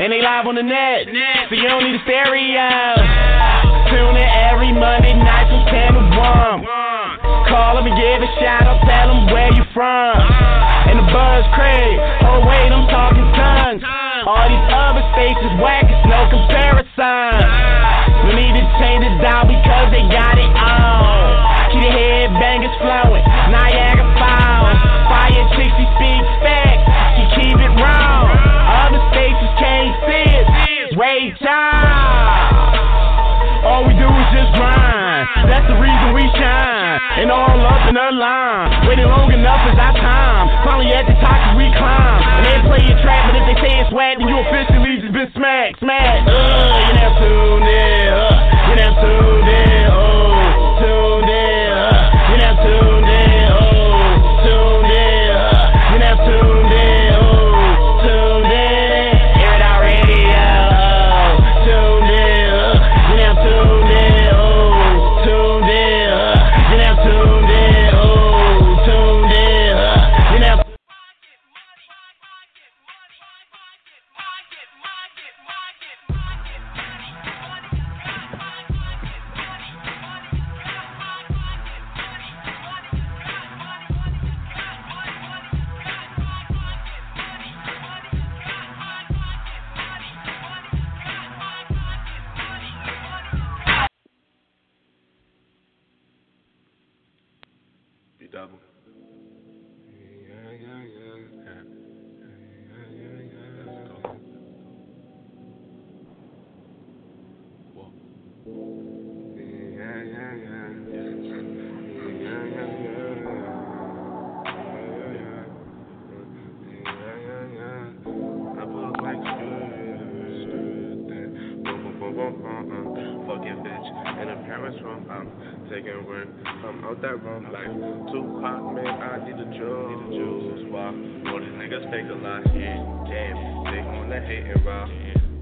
And they live on the net, so you don't need a stereo. Tune in every Monday night from 10 to 1. Call them and give a shout out, tell them where you from. And the buzz Craig, oh wait, I'm talking tons. All these other stations whack, it's no comparison. We need to change it down because they got it on. Keep the headbangers flowing, Niagara Falls. Fire chicks, she speaks facts, Ray Charles. All we do is just grind. That's the reason we shine. And all up in the line. Waiting long enough is our time. Finally at the top as we climb. And they play your trap, but if they say it's whack, then you officially just been smacked, smacked. Uh, you now tuned in. Uh, you now tuned in. Oh, tuned in. Uh, you now tuned in. Oh, tuned in. Uh, you now tuned in. I'm taking work from out that room like Tupac, man. I need the juice, need the juice. Why? All these niggas fake a lot. Yeah, damn. They on the hating route.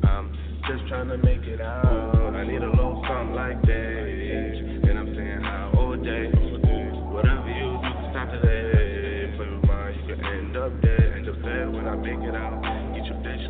I'm just trying to make it out. I need a little something like that. And I'm saying how all day. Whatever you do, stop today. Play with mine, you can end up dead. End up dead when I make it out.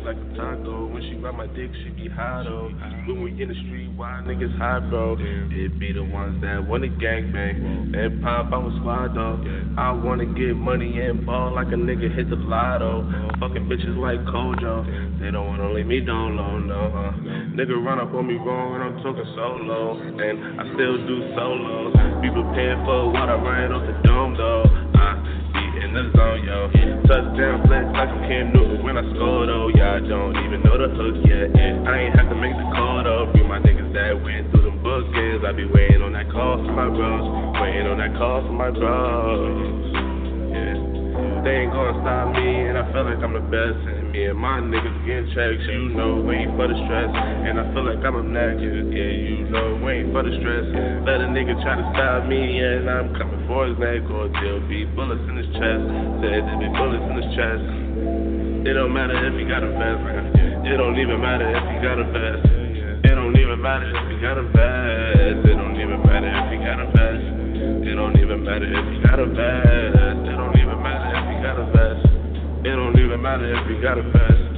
Like a taco. When she ride my dick, she be hot, oh. When we in the street, why niggas hot, bro? It be the ones that wanna gangbang and pop out with squad, though. I wanna get money and ball like a nigga hit the lotto. Fucking bitches like Kojo. They don't wanna leave me down low, no. Uh. Nigga run up on me wrong and I'm talking solo. And I still do solos. Be prepared for what I ride off the dome, though. In the zone, yo. Touchdown flex like I'm Cam Newton when I score, though. I don't even know the hook yet. Yeah, I ain't have to make the call, though. Be my niggas that went through them bookings. I be waiting on that call from my bros. Waiting on that call from my bros. Yeah. They ain't gonna stop me, and I feel like I'm the best. And my niggas getting checks, you know, we ain't for the stress. And I feel like I'm obnoxious, yeah, you know, we ain't for the stress. Let a nigga try to stop me, and I'm coming for his neck, or there'll be bullets in his chest. Said there'll be bullets in his chest. It don't matter if he got a vest. It don't even matter if he got a vest. It don't even matter if he got a vest. It don't even matter if he got a vest. It don't even matter if he got a vest. It don't even matter if he got a vest. It don't even matter if you got a vest.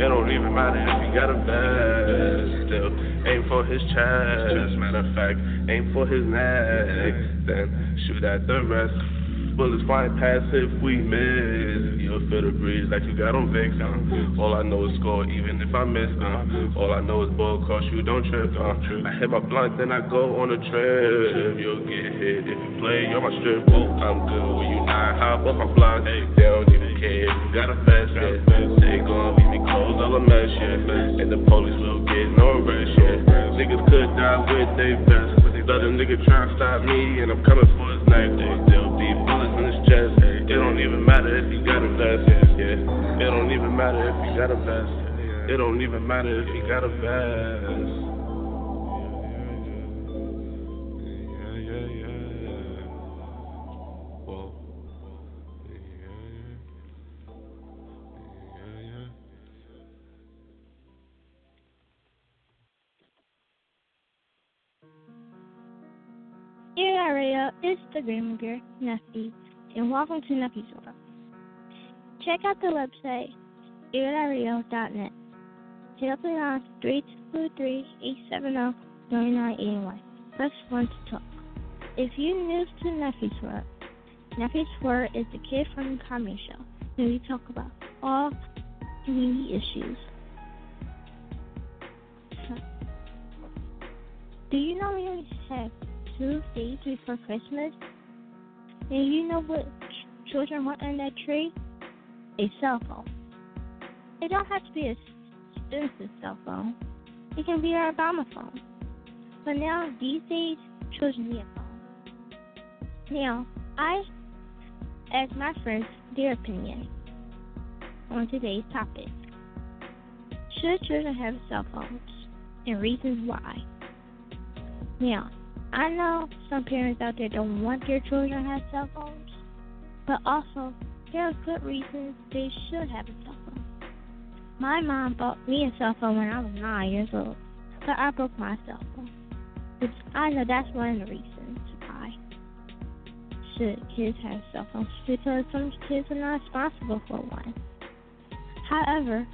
It don't even matter if you got a vest. Still aim for his chest. Matter of fact, aim for his neck. Then shoot at the rest. Bullets flying past if we miss. You'll feel the breeze like you got on Vicks. Uh. All I know is score, even if I miss. Uh. All I know is ball cross you, don't trip. Uh. I hit my blunt, then I go on a trip. You'll get hit if you play, you're my strip. Oh, I'm good when you not hop off my block. Hey, they don't even care if you got a vest. Yeah. They gon' leave me closed all a mess, yeah. And the police will get no rest, yeah. Niggas could die with they vest. Let a nigga try to stop me, and I'm coming for his neck. There'll be bullets in his chest. It don't even matter if he got a vest. Yeah, it don't even matter if he got a vest. It don't even matter if you got a vest. Radio is the Grandmother and welcome to Nephew's World. Check out the website, earradio.net. Hit up on 323-870-9981. Press 1 to talk. If you're new to Nephew's World, Nephew's World is the kid from the comedy show, and we talk about all community issues. Do you know we have two before Christmas? And you know what children want on that tree? A cell phone. It don't have to be a expensive cell phone. It can be our Obama phone. But now, these days, children need a phone. Now, I asked my friends their opinion on today's topic. Should children have cell phones? And reasons why. Now, I know some parents out there don't want their children to have cell phones, but also there are good reasons they should have a cell phone. My mom bought me a cell phone when I was nine years old, but I broke my cell phone. Which I know that's one of the reasons why should kids have cell phones because some kids are not responsible for one. However,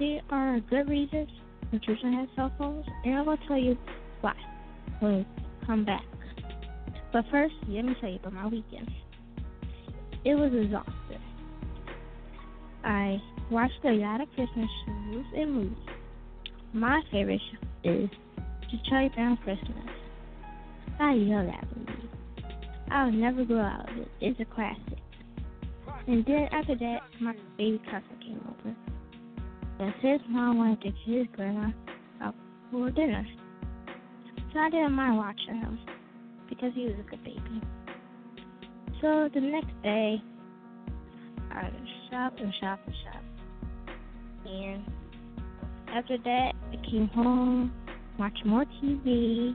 there are good reasons for children have cell phones, and I will tell you why when we come back. But first, let me tell you about my weekend. It was exhausting. I watched a lot of Christmas shows and movies. My favorite show is Detroit Brown Christmas. I love that movie. I'll never grow out of it. It's a classic. And then after that, my baby cousin came over. And his mom wanted to his grandma out for dinner. So I didn't mind watching him because he was a good baby. So the next day, I shop and shop and shop. And after that, I came home, watched more TV,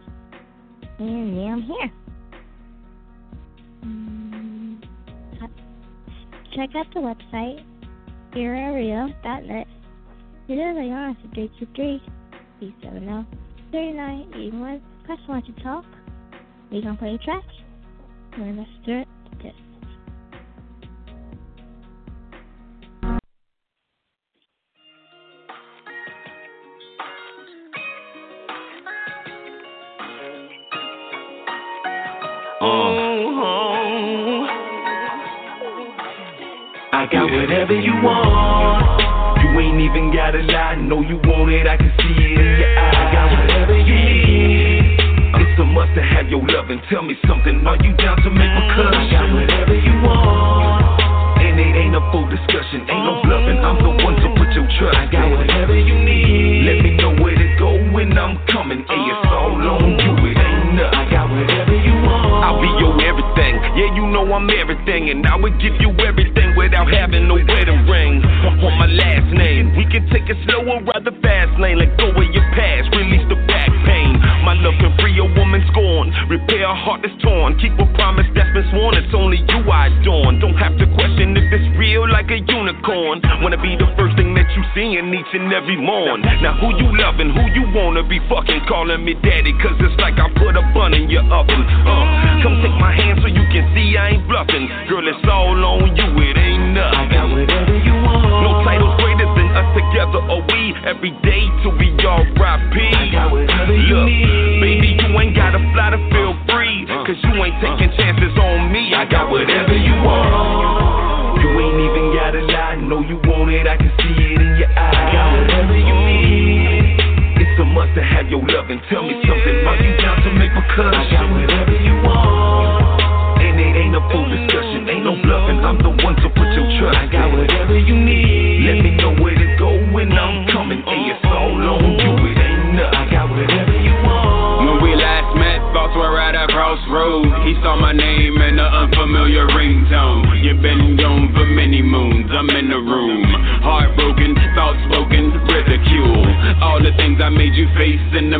and now I'm here. Mm, Check out the website, earradio.net. It is a honest 323 370 3981. Press 1 to talk. We can play tracks. And let's start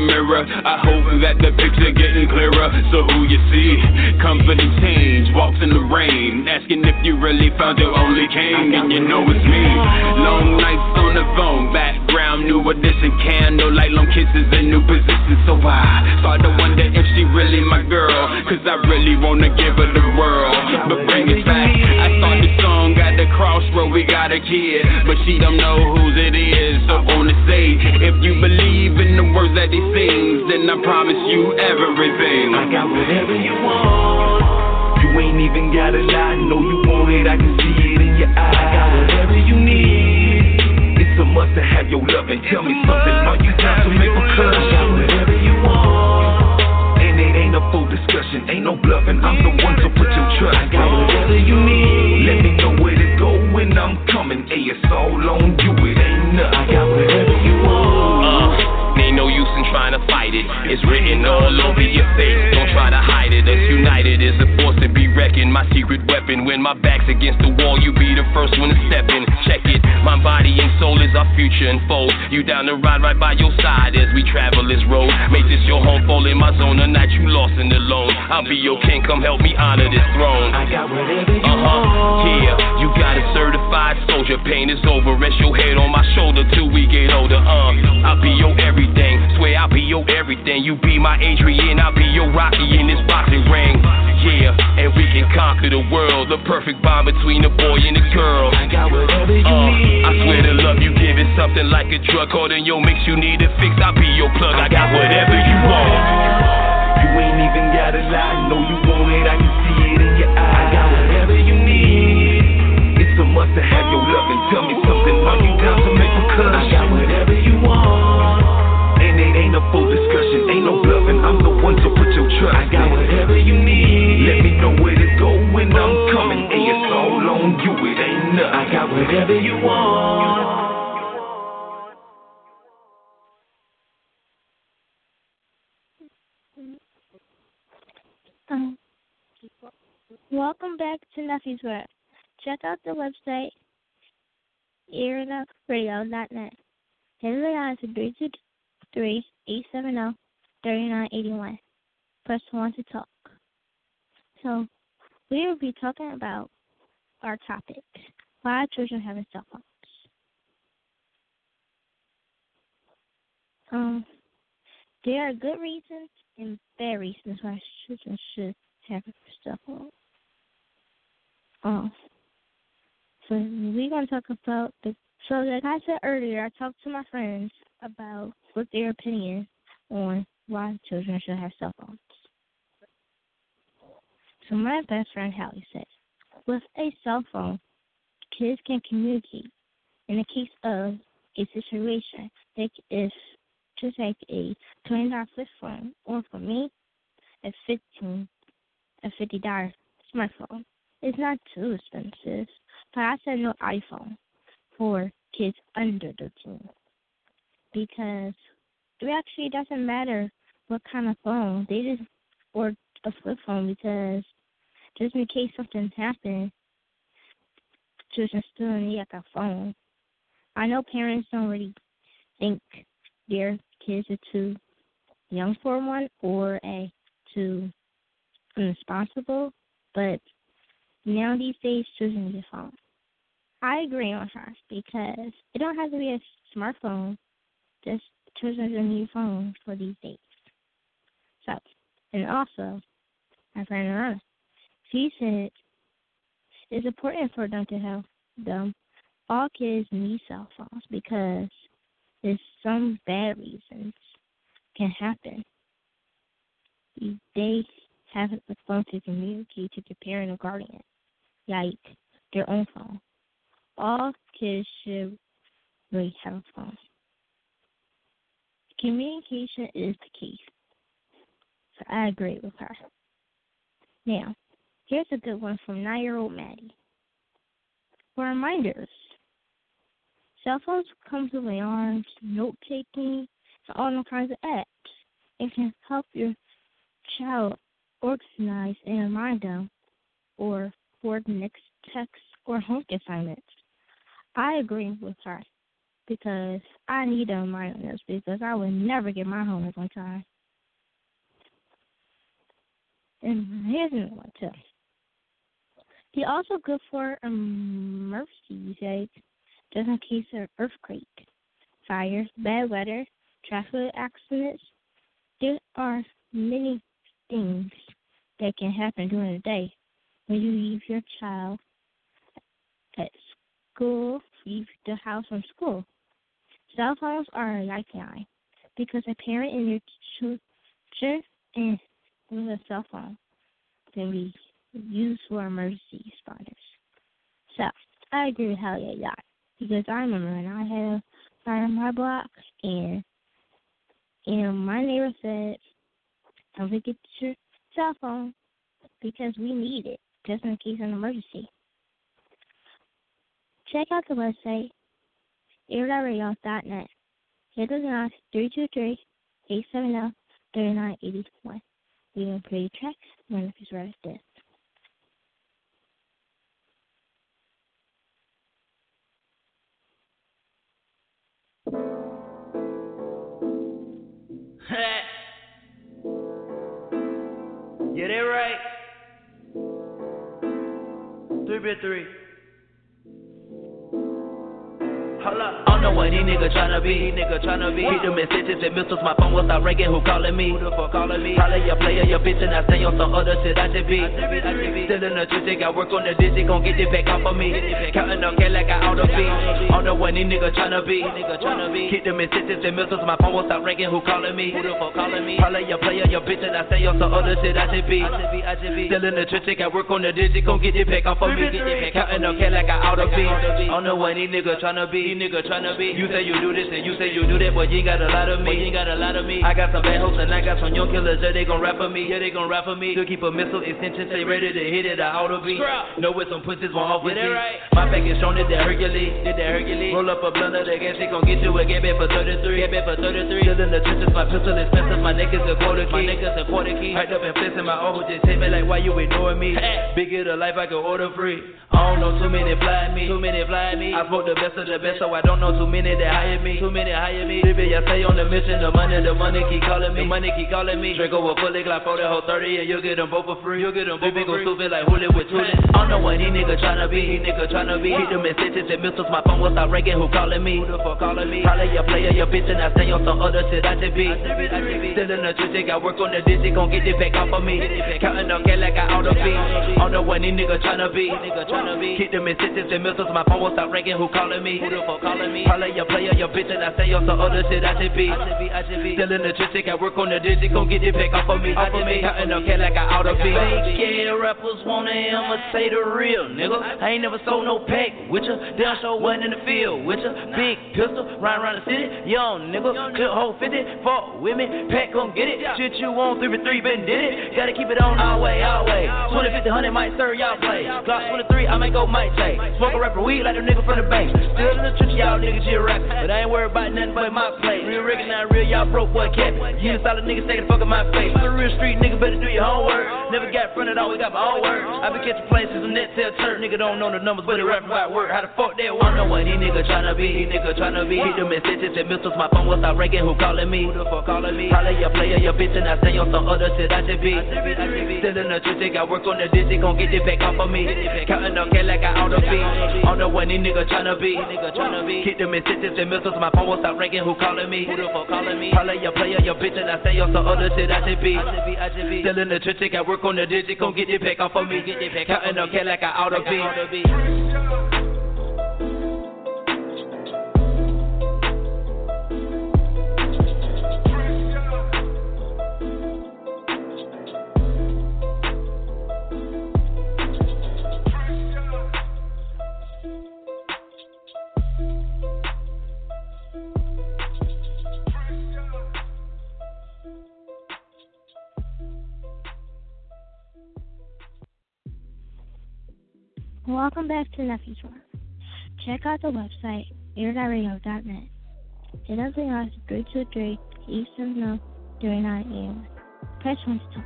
mirror. I hope that the picture getting clearer. So who you see? Comfort and change, walks in the rain. Asking if you really found your only king, and you know it's me. Long nights on the phone, background, new edition, candlelight, long kisses in new positions. So I start to wonder if she really my girl. Cause I really wanna give her the world. But bring it back. I start the song at the crossroad, we got a kid. But she don't know whose I promise you everything. I got whatever you want. You ain't even gotta lie. Know you want it, I can You down the ride right by your side as we travel this road. Make this your home, fall in my zone. A night you lost and alone. I'll be your king. Come help me honor this throne. I got whatever you Uh huh. want. Yeah, you got a certified soldier. Pain is over. Rest your head on my shoulder till we get older. Uh, I'll be your everything. Swear I'll be your everything. You be my Adrian. I'll be your Rocky in this boxing ring. Yeah, and we can conquer the world. The perfect bond between a boy and a girl. I got whatever you Uh, need. I swear the love you give is something like a drug. Caught in your mix, you need a fix. I'll be your plug. I got whatever you want. You ain't even gotta lie. Know you want it, I can see it in your eyes. I got whatever you need. It's a must to have your love and tell me something. Are you down to make a cut? I got whatever you want. And it ain't a full discussion, ain't no bluffing. I'm the one to put your trust. I got you, it ain't nothing. I got whatever you want. Um, welcome back to Nephew's World. Check out the website earenoughladio.net. Hit the line to 323-870-3981. Press 1 to talk. So, we will be talking about our topic, why children having cell phones. Um, there are good reasons and bad reasons why children should have cell phones. Um, so we're gonna talk about the. So like I said earlier, I talked to my friends about what their opinion on why children should have cell phones. So my best friend Hallie said, with a cell phone, kids can communicate. In the case of a situation, like if to take a twenty dollar flip phone, or for me, a fifteen, a fifty dollar smartphone. It's not too expensive, but I said no iPhone for kids under thirteen because it actually doesn't matter what kind of phone they just or a flip phone because just in case something happens, children still need like a phone. I know parents don't really think their kids are too young for one or a too irresponsible, but now these days children need a phone. I agree on her because it don't have to be a smartphone. Just children need a phone for these days. So, and also, my friend Rana, she said it's important for them to have them. All kids need cell phones because there's some bad reasons can happen. They have a phone to communicate to the parent or guardian, like their own phone. All kids should really have a phone. Communication is the key. So I agree with her. Now, here's a good one from nine year old Maddie. For reminders, cell phones come with alarms, note taking, and all kinds of apps. It can help your child organize and remind them or for the next text or homework assignments. I agree with her. because I need a reminder because I would never get my homework on time. And here's another one too. They're also good for um, emergencies, like just in case of earthquake, fires, bad weather, traffic accidents. There are many things that can happen during the day when you leave your child at school, leave the house from school. Cell phones are a lifeline because a parent and your children and with a cell phone can be used for emergency responders. So I agree with Hallie a lot because I remember when I had a fire on my block and and my neighbor said, "Don't forget your cell phone because we need it just in case of an emergency." Check out the website air.radio.net. Hit us on 323 870 3981. We will play tracks when it's right at yeah, they right. Three by three. I don't know what these niggas tryna be. These niggas tryna be. Keep them in stitches and missiles. My phone will start ringing. Who calling me? Who the fuck calling me? Holla your player, your bitch, and I stay on some other shit. I should be. Still in the truth, I work on the digit. Gon' get it back off of me. Counting on K like I auto fee. I don't know what these niggas tryna be. Be. Keep them in stitches and missiles. My phone will start ringing. Who calling me? Who the fuck calling me? Holla your player, your bitch, and I stay on some other shit. I should be. Still in the truth, I work on the digit. Gon' get it back off of me. Counting on K like I auto fee. I don't know what these niggas tryna be. These niggas tryna be. You say you do this and you say you do that, but you ain't got a lot of me. You ain't got a lot of me. I got some bad hopes and I got some young killers. Yeah, they gon' rap for me. Yeah, they gon' rap for me. To keep a missile extension, stay ready to hit it. I oughta be. Know where some pussies won't off with me. Right. My back is shown that that Hercules. Did that Hercules. Roll up a blunt of the gas, she gon' get you a get back for 33. Get back for 33. Still in the trenches, my pistol is expensive. My neck is a quarter key. My neck is a quarter key. Hyped up and flexing my old just hit me like, why you ignoring me? Bigger the life, I can order free. I don't know too many fly me. Too many fly me. I spoke the best of the best, so I don't know too many that hire me. Too many hire me. Baby, I stay on the mission. The money, the money keep calling me. The money keep calling me. Drink over fully, like for the whole 30, and you'll get them both for free. You'll get them both for free. stupid like Huli with Tootie. I don't know what these niggas tryna be. These niggas tryna be. Keep them in stitches and missiles. My phone will start ringing. Who calling me? Who the fuck calling me? Holla your player, your bitch, and I stay on some other shit. I should be. Still in the truth, I work on the digit. Gon' get it back off of me. Counting on K like I oughta be. I don't know what these niggas tryna be. Keep them in stitches and missiles. My phone will start ringing. Who calling me? Who the fuck calling me? Holla your player, your bitch, and I stay on some other shit. I should be. Still in the truth, I work on the digit. Gon' get it back off of me. Off of me. Counting on K like I oughta be. Fake yeah, rappers wanna imitate the real nigga. I ain't never sold no pack with ya. Down show one in the field with ya. Big pistol, ride around the city. Young nigga, clip whole 50. Fuck with me, pack gon' get it. Shit you want, 3 for 3, been did it. Gotta keep it on our way, our way. 20, 50, 100 might serve y'all play. Glock 23, I might go, might say. Smoke a rapper weed like a nigga from the bank. Still in the trench, y'all niggas just rap. But I ain't worried about nothing but my play. Real not real, y'all broke, boy, cap. You solid niggas taking the fuck in my face. For the real street nigga, better do your homework. Never got fronted, always got my own work. I been catching places and net tell church. Nigga don't know the numbers, but they rapping about work. How the fuck they work? I know what these niggas tryna be. These niggas tryna be. Hit them in stitches and missiles. My phone will start ringing. Who calling me? Who the fuck calling me? Holla your player, your bitch, and I stay on some other shit. I should be. Still in the truth, I work on the digit. Gon' get it back off of me. Counting on K like I oughta be. I don't know what these niggas tryna be. Keep them in stitches and missiles. My phone will start ringing. Who calling me? Who the fuck calling me? Holla your player, your bitch, and I say on some other shit. I should be. i should be i should Still in the truth, I work on the digit. Gon' get it back off of me. Get it back Counting on K like I oughta be. Welcome back to Nephew's World. Check out the website, air.radio.net. It does ring us 323 Eastern 39 AM. Press 1 to talk.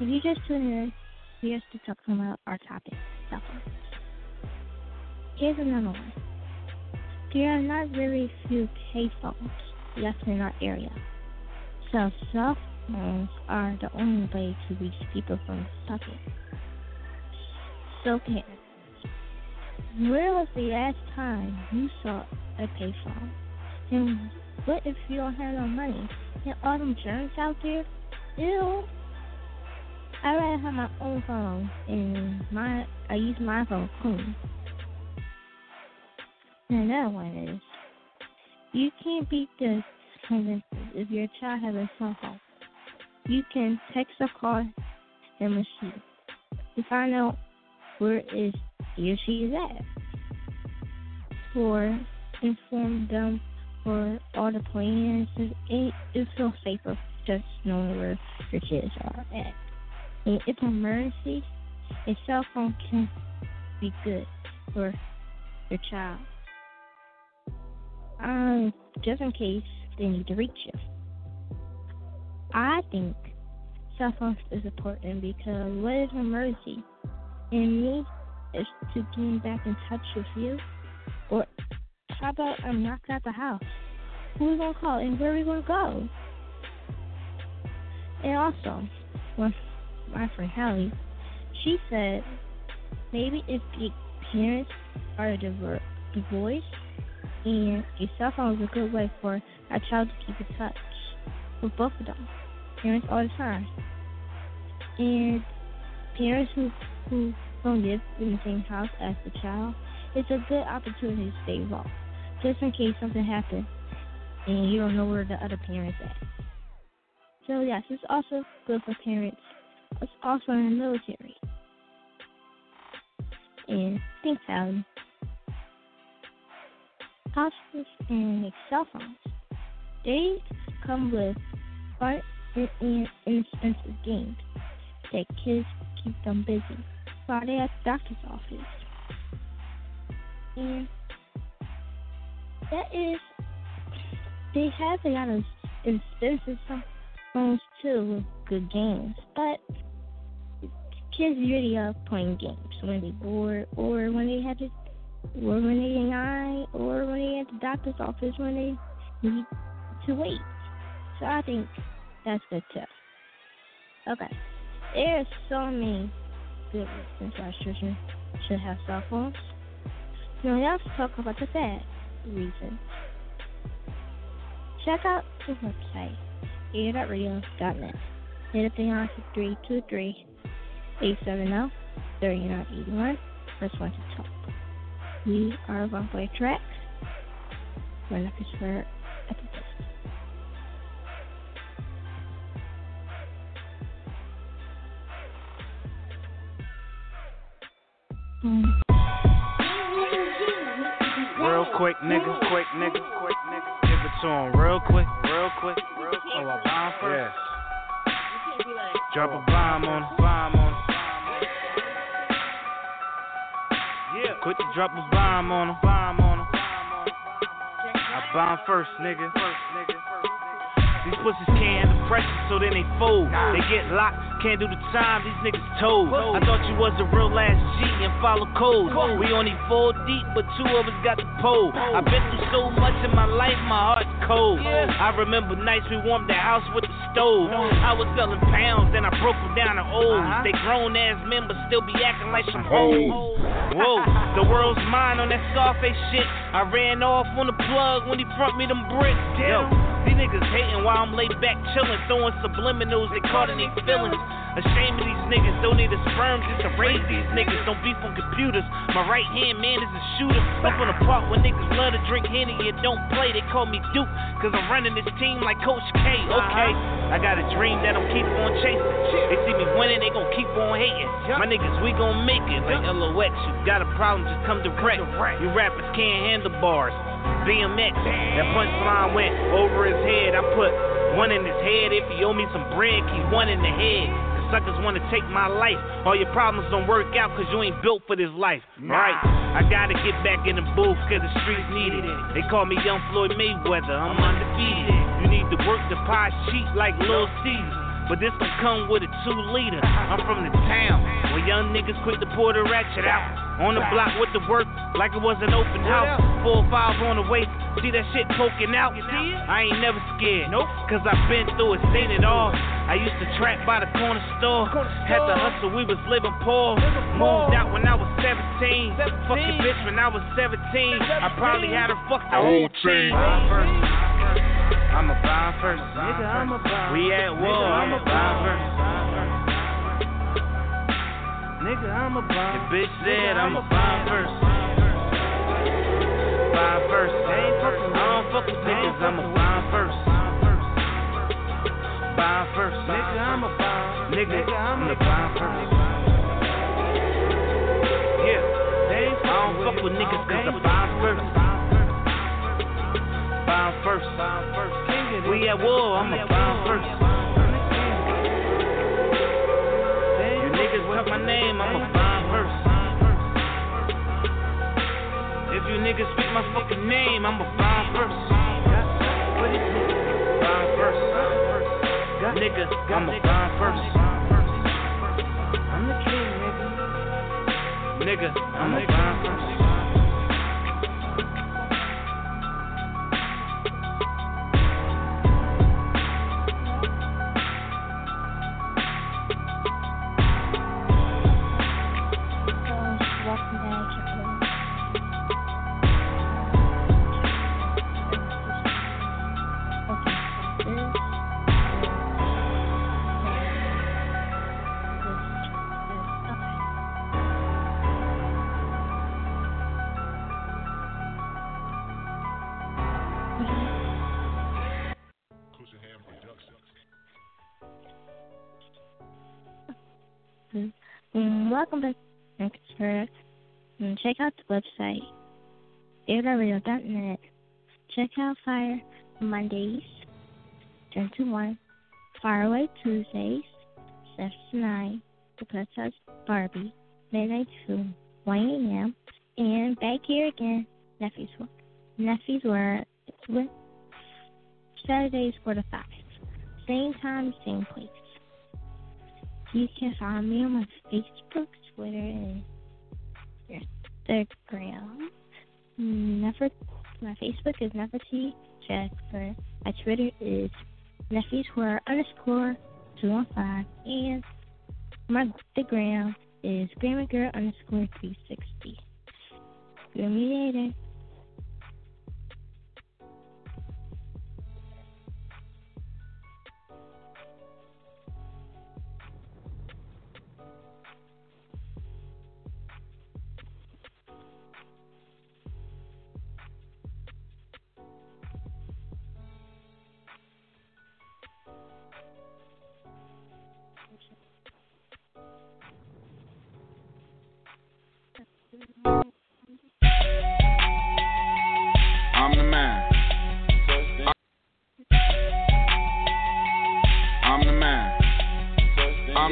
If you just tuned in, here's to talk about our topic, phones. Here's another one. there are not very few payphones left in our area. So cell phones are the only way to reach people from Kentucky. So parents, where was the last time you saw a payphone? And what if you don't have no money? And all them germs out there? Ew. I rather have my own phone and my I use my phone clean. And another one is you can't beat this if your child has a cell phone. You can text or call him or she to find out where is he or she is at. Or inform them for all the plans. It, it feels safer just knowing where your kids are at. And if an emergency, a cell phone can be good for your child. Um, just in case they need to reach you. I think cell phones is important because what is an emergency? And me is to get back in touch with you. Or how about I'm knocked out the house? Who we gonna call and where we gonna go? And also, when my friend Hallie, she said maybe if the parents are divorced, and a cell phone is a good way for a child to keep in touch with both of them, parents all the time. And parents who who don't live in the same house as the child, it's a good opportunity to stay involved, just in case something happens and you don't know where the other parent's at. So yes, it's also good for parents. It's also in the military. And thanks, Alan. Hospice and cell phones. They come with fun and inexpensive games that kids keep them busy they're at the doctor's office. And that is, they have a lot of expensive phones too with good games, but kids really love playing games when they're bored or when they have to, or when they high, or when they at the doctor's office when they need to wait. So I think that's good too. Okay. There's so many good reasons why children should have cell phones. Now let's talk about the bad reasons. Check out the website, air.radio.net. Hit up the answer 323 870 3981. Press 1 to talk. We are one way track. We're not for quick, nigga, quick, nigga, quick, nigga. Give it to him real quick, real quick, real quick. Oh, a bomb first? Yeah. Drop a bomb on him, bomb on him. Yeah. Quick to drop a bomb on him, bomb on him. I bomb first, nigga. First, nigga. These pussies can't handle pressure, so then they fold. They get locked, can't do the time, these niggas told. I thought you was a real ass G and follow code. We only four deep, but two of us got the pole. I've been through so much in my life, my heart's cold. I remember nights we warmed the house with the stove. I was selling pounds, then I broke them down to O's. Uh-huh. They grown ass men, but still be acting like some hoes. Whoa, the world's mine on that Scarface shit. I ran off on the plug when he front me them bricks. Yo, these niggas hating while I'm laid back chillin', throwing subliminals, they caught in their feelings. Ashamed of these niggas, don't need a sperm just to raise these niggas. Don't beef on computers. My right hand man is a shooter. Up on the park where niggas love to drink Henny and don't play. They call me Duke, cause I'm running this team like Coach K. Okay, I got a dream that I'm keep on chasing. They see me winning, they gon' keep on hating. My niggas, we gon' make it like LOX. You got a problem, just come direct. You rappers can't handle bars. BMX, that punchline went over his head. I put one in his head. If he owe me some bread, keep one in the head. The suckers wanna take my life. All your problems don't work out cause you ain't built for this life. Right? I gotta get back in the booth cause the streets need it. They call me Young Floyd Mayweather, I'm undefeated. You need to work the pie cheat like Lil Caesar. But this don't come with a two liter. I'm from the town where young niggas quit to pour the ratchet out. On the block with the work, like it was an open house. Four or five on the way, see that shit poking out. I ain't never scared, nope. Cause I've been through it, seen it all. I used to trap by the corner store. Had to hustle, we was living poor. Moved out when I was 17. Fuck your bitch when I was 17. I probably had her fucked the whole team. I'm a bomb first. Nigga, I'm a bomb. We at war. I'm a bomb first. Nigga, I'm a bomb. The bitch said I'm a bomb first. Bomb first. I don't fuck with niggas. I'm a bomb first. Bomb first. Nigga, I'm a bomb. Nigga, I'm the bomb first. Yeah. I don't fuck with niggas cause I bomb first. Bomb first. We at war, I'm a bomb first. Niggas talk my name, I'm a bomb first. If you niggas speak my fucking name, I'm a bomb first. Bomb first. Nigga, I'm a bomb first. I'm the king, nigga. Nigga, I'm a bomb first. Welcome back, Extra. Mm, Check out the website, airradio.net. Check out Fire Mondays, 10 to 1, Faraway Tuesdays, 7 to 9, The House Barbie, Midnight to 1 a.m., and back here again, Nephew's. Nephew's World, Saturdays 4 to 5. Same time, same place. You can find me on my Facebook, Twitter, and Instagram. Never, my Facebook is Never T Jackson. My Twitter is Nephews Were underscore two one five, and my Instagram is Grammar Girl underscore three sixty. See me later.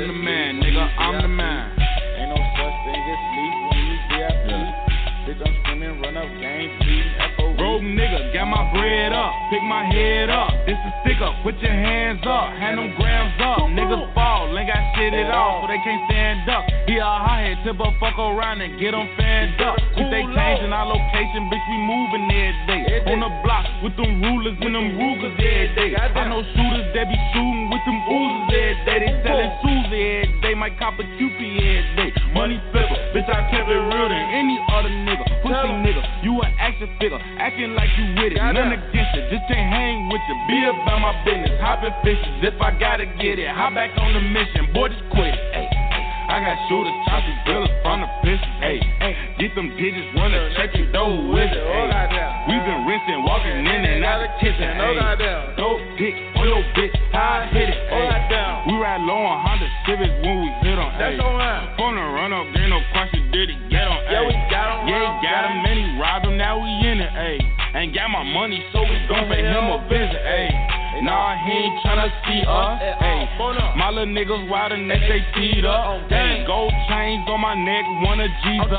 I'm the man, nigga. I'm the man. Ain't no such thing as sleep when you VIP. Bitch, I'm screaming, run up game, pleading FOB. Rogue nigga, got my bread up, pick my head up. This is stick up, put your hands up, hand them grams up. Niggas fall, ain't got shit at all, so they can't stand up. He a hothead, tip a fuck around and get them fanned up. If they changing our location, bitch, we moving every day. On the block with them rulers and them Rugers every day. I know shooters that be shooting with them oozes every day. They selling Susie every day, might cop a Cupid every day. Money flipper, bitch, I kept it real than any other nigga. Pussy nigga, you an action figure, acting like you with it. None against it, just can't hang with you. Be about my business, hopping fishes if I gotta get it. Hop back on the mission, boy, just quit it. Ay, ay. I got shooters, choppers, drillers from the piston. Hey, get them digits, money, so we gon' pay him a visit. He ain't tryna see us. Hey, my little niggas wild and they teed up. Hey, gold chains on my neck, one of Jesus.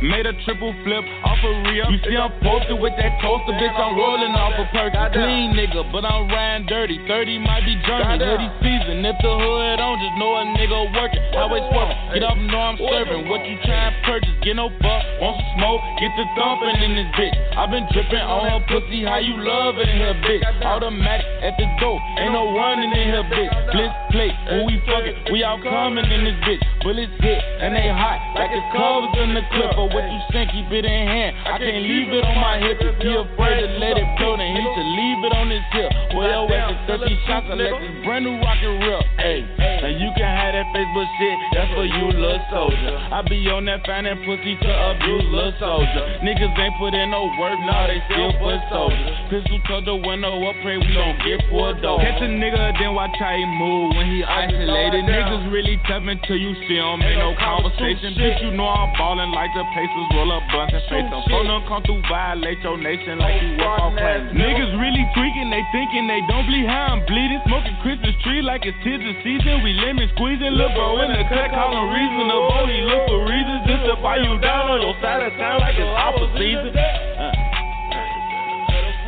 Made a triple flip off a real. You see I'm posted with that toaster, bitch. I'm rolling off a perk. Clean nigga, but I'm riding dirty. 30 might be German, hoodie season. If the hood on, just know a nigga working. Highway swerving, get up, know I'm serving. What you trying to purchase? Get no fuck, want some smoke? Get the thumping in this bitch. i been dripping on her pussy, how you in here, bitch. Automatic at the door, ain't no running in here, bitch. Blitz plate, when we fucking, we all coming in this bitch. Bullets hit, and they hot, like the covers in the clip. Or what you think, keep it in hand. I can't leave it on my hip. If he afraid to let it blow, then he should leave it on his hip. Boy, yo, at 30 shots, I let this brand new rocket real. Hey, now you can have that Facebook shit, that's for you, little soldier. I be on that finding pussy to abuse, little soldier. Niggas ain't put in no work, now they still foot soldiers. Pistol to the window up, pray we don't get pulled over. Catch a nigga, then watch how he move when he isolated. Niggas really tough until you see him, ain't no conversation. Bitch, you know I'm ballin' like the Pacers roll up blunts and face them. Phone them come through, violate your nation like you work on plans. Niggas really tweaking, they thinking they don't bleed how I'm bleeding. Smoking Christmas tree like it's tis the season. We lemon squeezing, look bro in the cut, call him reasonable. He look for reasons just to buy you down on your side of town like it's opera season. Uh.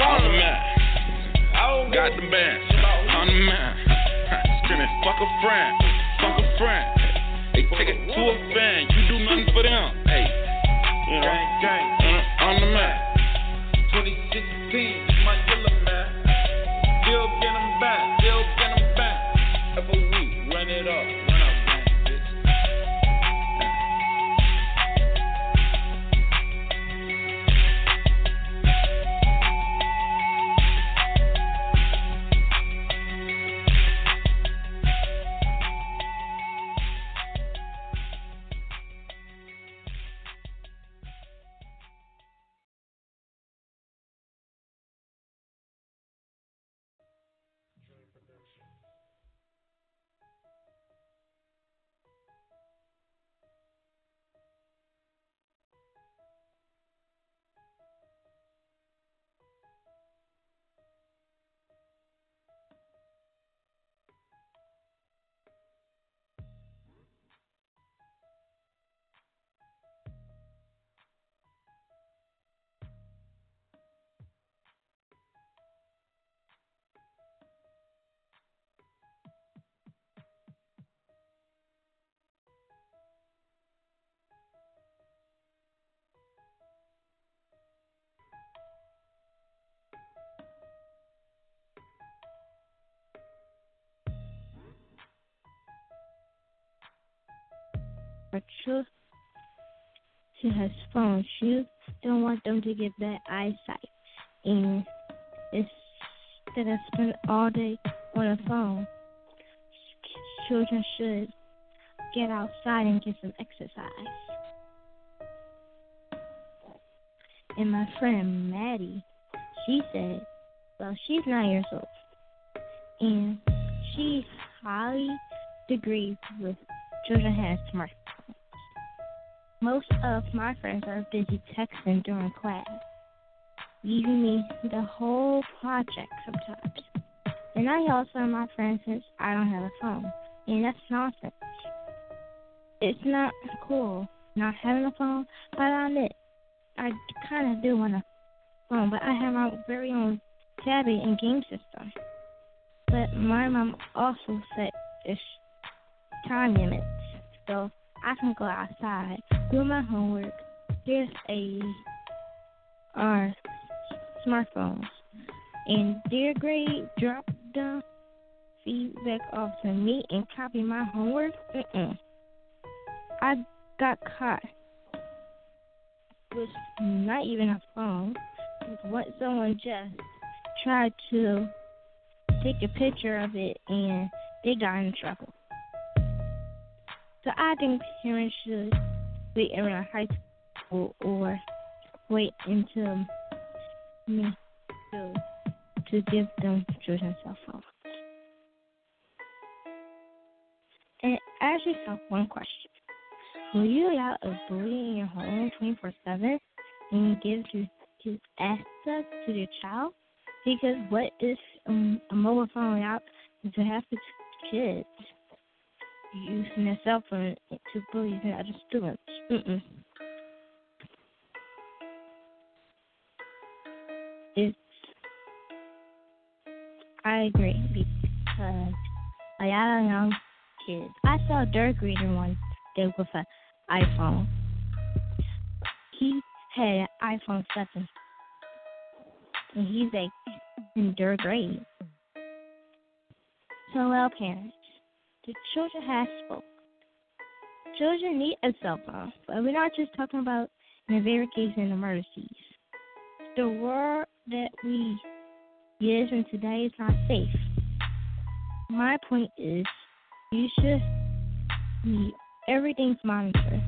The man, got the band. On the man, screaming fuck a friend, fuck a friend. They take it to a fan, you do nothing for them. Hey, you know, gang, gang. Uh, on the man. 2016, my yellow man. Still get them back, for truth she has phones. She don't want them to get bad eyesight. And instead of spending all day on the phone, children should get outside and get some exercise. And my friend Maddie, she said, well, she's nine years old, and she highly agrees with children having smartphones. Most of my friends are busy texting during class, leaving me the whole project sometimes. And I yell at my friends since I don't have a phone, and that's nonsense. It's not cool not having a phone, but I admit I kind of do want a phone, but I have my very own tablet and game system. But my mom also set this time limits, so I can go outside, do my homework. There's a our smartphones, and their grade drop down feedback off to me and copy my homework. Mm-mm. I got caught with not even a phone. What someone just tried to take a picture of it and they got in trouble. So I think parents should wait around high school or wait until me to to give them children cell phones. And ask yourself one question. Will you allow a bully in your home 24 7 and give his, his access to your child? Because what is um, a mobile phone without to have to kids using their cell phone to bully and other students? Mm-mm. It's I agree because I of young kids. I saw third grader one day with an iPhone. He had an iPhone 7. And he's like in third grade. So, well, parents, the children have spoke. Children need a cell phone, but we're not just talking about in the very case in emergencies. The world that we live in today is not safe. My point is, you should need everything's monitored.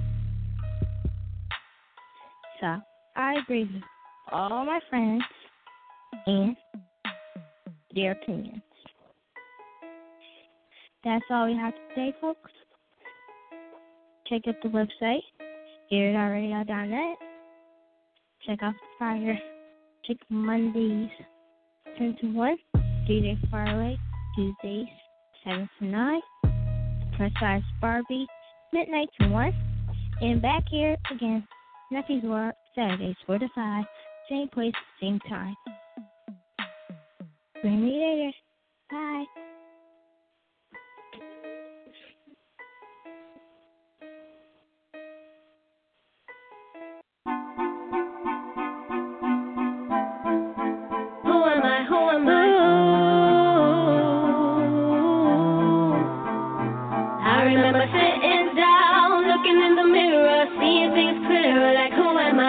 So, I agree with all my friends and their opinions. That's all we have today, folks. Check out the website, earradio.net. Check out the fire. Check Mondays 10 to 1, DJ Firelight, Tuesdays 7 to 9, Plus Size Barbie, midnight to 1, and back here again, Nephew's World, Saturdays 4 to 5, same place, same time. Bring me later. Bye.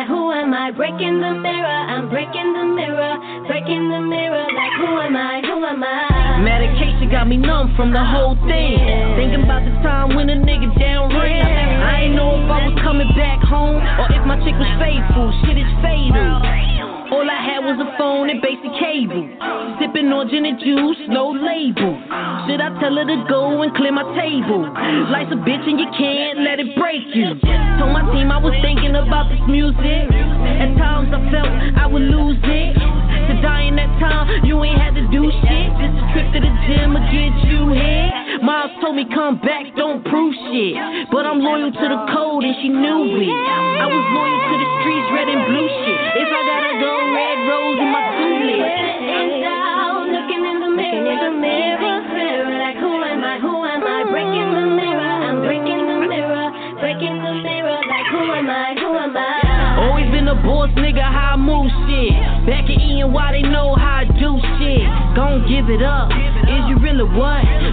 Who am I? Who am I? Breaking the mirror, I'm breaking the mirror, breaking the mirror. Like who am I? Who am I? Medication got me numb from the whole thing. Thinking about the time when a nigga down ran. I ain't know if I was coming back home or if my chick was faithful. Shit is fatal. All I had was a phone and basic cable. Sipping on gin and juice, no label. Should I tell her to go and clear my table? Life's a bitch and you can't let it break you. Told my team I was thinking about this music. At times I felt I would lose it. To die in that time, you ain't had to do shit. Just a trip to the gym will get you here. Miles told me come back, don't prove shit. But I'm loyal to the code and she knew it. I was loyal to the streets, red and blue shit. If I gotta go, red rose in my down, looking in the mirror, the mirror, clearer. Like who am I? Who am I? Breaking the mirror, I'm breaking the mirror, breaking the mirror. Like who am I? Who am I? Always been a boss nigga, how I move shit. Back in Ian, why they know how I do shit. Gon' give it up.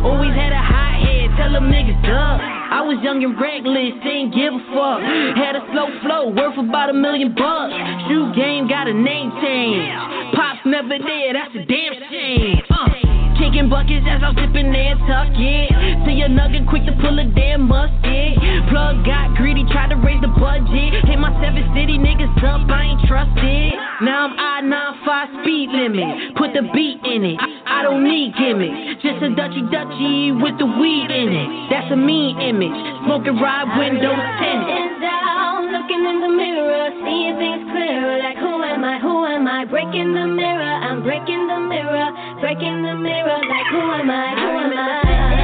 Always had a high head, tell them niggas up. I was young and reckless, didn't give a fuck. Had a slow flow, worth about a million bucks. Shoe game got a name change. Pops never there, that's a damn shame. Uh. Kicking buckets as I'm sipping it. See a nugget quick to pull a damn musket. Plug got greedy, tried to raise the budget. Hit my seven city niggas up, I ain't trusted. Now I'm I-95 speed limit. Put the beat in it. I, I don't need gimmicks. Just a Dutchy Dutchy with the weed in it. That's a mean image. Smoking ride windows tinted. Looking in the mirror, seeing things clearer. Like who am I? Who am I? Breaking the mirror, I'm breaking the mirror, breaking the mirror. Like who am I? Who am I?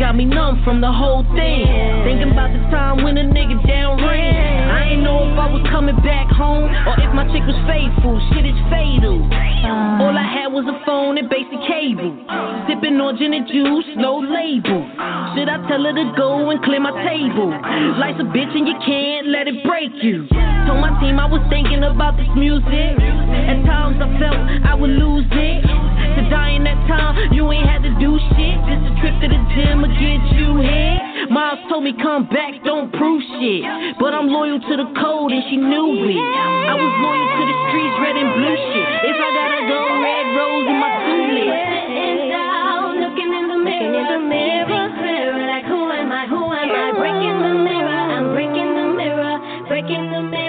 got me numb from the whole thing. Thinking about the time when a nigga down ran. I ain't know if I was coming back home or if my chick was faithful. Shit is fatal. All I had was a phone and basic cable. Sipping on gin and juice, no label. Should I tell her to go and clear my table? Life's a bitch and you can't let it break you. Told my team I was thinking about this music. At times I felt I would lose it. Die in that time, you ain't had to do shit. Just a trip to the gym will get you. Miles told me come back, don't prove shit. But I'm loyal to the code and she knew it. I was loyal to the streets, red and blue shit. If I gotta go, red rose in my down, looking in the mirror, the mirror, clearer. Like who am I? Who am I? Breaking the mirror. I'm breaking the mirror, breaking the mirror.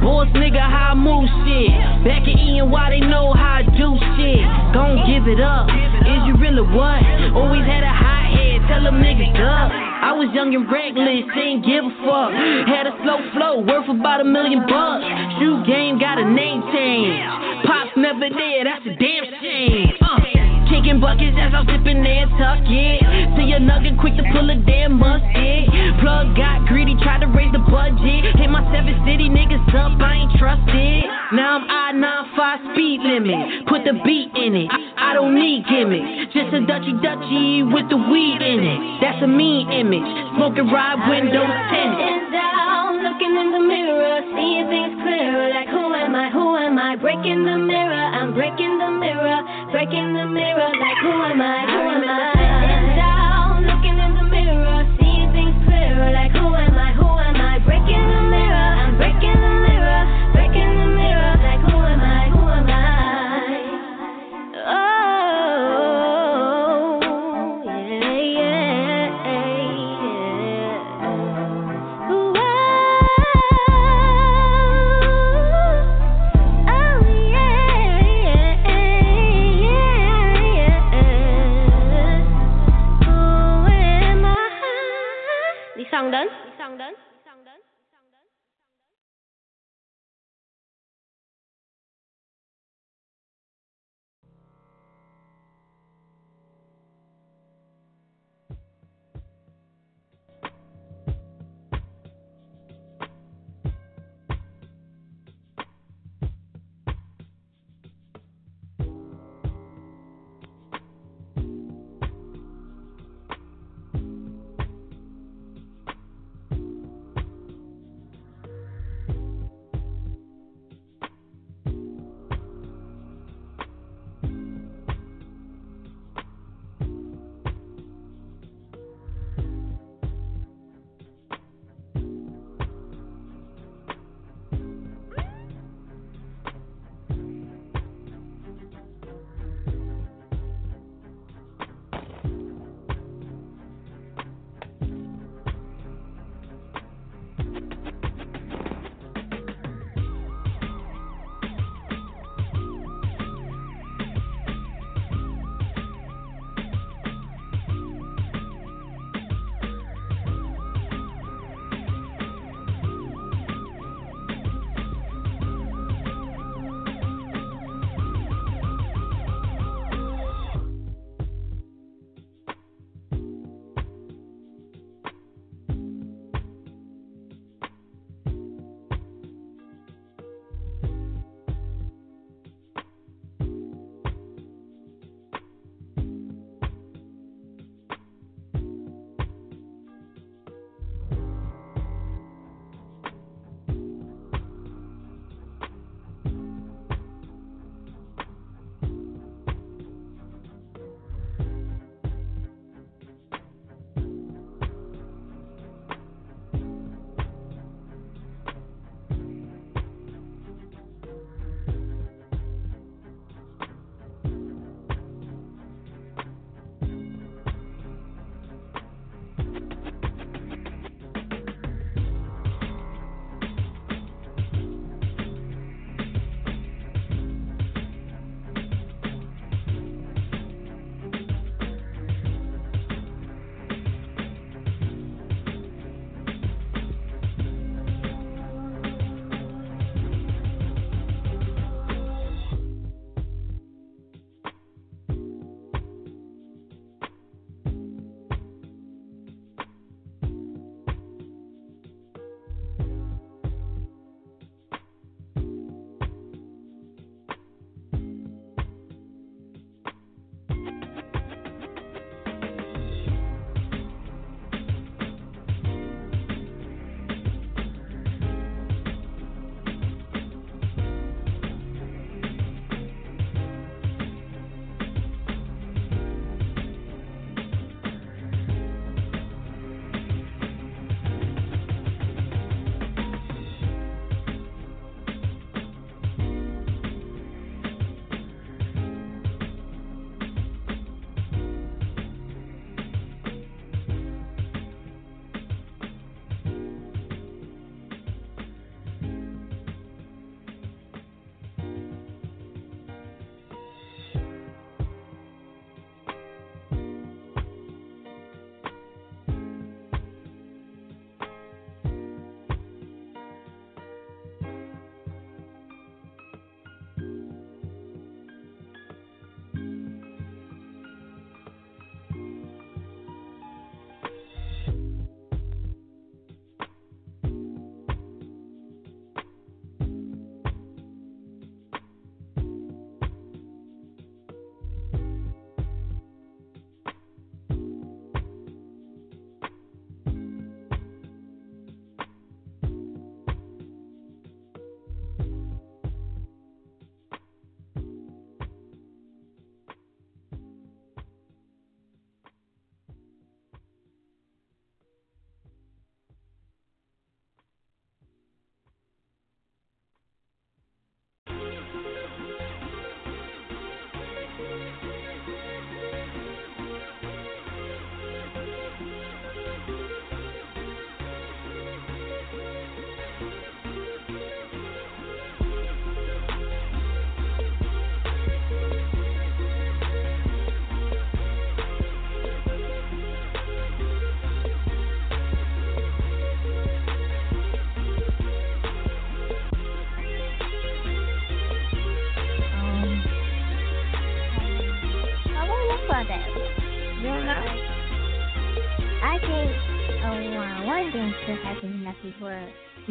Boss nigga, how I move shit. Back E and why they know how I do shit. Gon' give it up. Is you really what? Always had a hot head, tell them niggas up. I was young and reckless, didn't give a fuck. Had a slow flow, worth about a million bucks. Shoe game got a name change. Pops never there, that's a damn shame. Uh. Kicking buckets as I'm sipping there, tuck it. See a nugget quick to pull a damn musket. Plug got greedy, tried to raise the budget. Hit my seven city niggas up, I ain't trusted. Now I'm I-95 speed limit. Put the beat in it. I, I don't need gimmicks. Just a Dutchy Dutchy with the weed in it. That's a mean image. Smoking ride windows tinted. Looking in the mirror, seeing things clearer. Like who am I? Who am I? Breaking the mirror. I'm breaking the mirror, breaking the mirror. Like who am I? Who am I?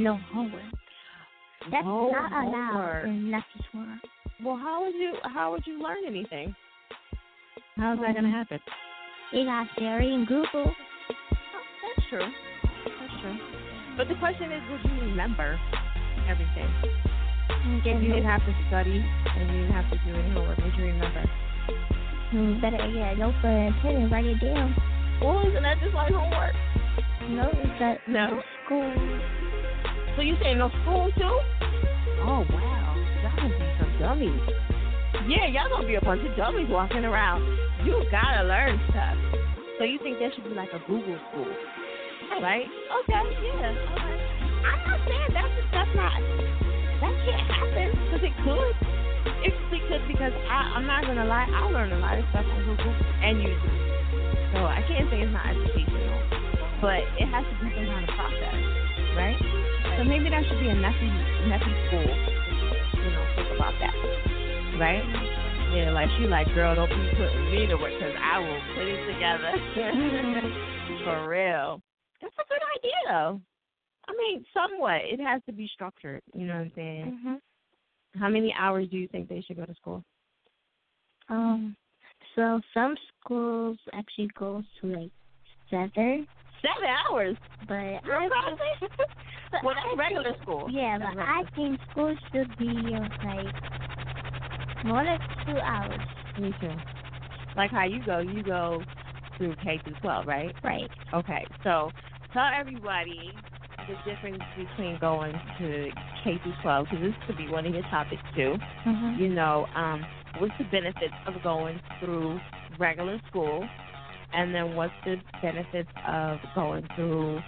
No homework. That's No not allowed homework. in Neffy's world. Well, how would you how would you learn anything? How's that gonna happen? You got Siri and Google. Oh, that's true. That's true. But the question is, would you remember everything? Mm, if you didn't have to study and you didn't have to do any homework, would you remember? Mm, you better get uh, a notebook and pen and write it down. Well, isn't that just like homework? No, it's at No. school. So you saying no school too? Oh wow, y'all gonna be some dummies. Yeah, y'all gonna be a bunch of dummies walking around. You gotta learn stuff. So you think there should be like a Google school, right? Okay, yeah. I'm not saying that's that's not that can't happen because it could. It really could because I, I'm not gonna lie, I learned a lot of stuff on Google and YouTube. So I can't say it's not educational, but it has to be some kind of process, right? So maybe that should be a messy, messy school. You know, think about that, right? Yeah, like she like, girl, don't be putting me to work because I will put it together. For real. That's a good idea, though. I mean, somewhat. It has to be structured. You know what I'm saying? hmm How many hours do you think they should go to school? Um, so some schools actually go to like seven, Seven hours. but I but well, that's regular school. Yeah, That's but I think school should be uh, like more than two hours. Me too. Like how you go, you go through K through 12, right? Right. Okay, so tell everybody the difference between going to K through 12, because this could be one of your topics too. Mm-hmm. You know, um, what's the benefits of going through regular school, and then what's the benefits of going through,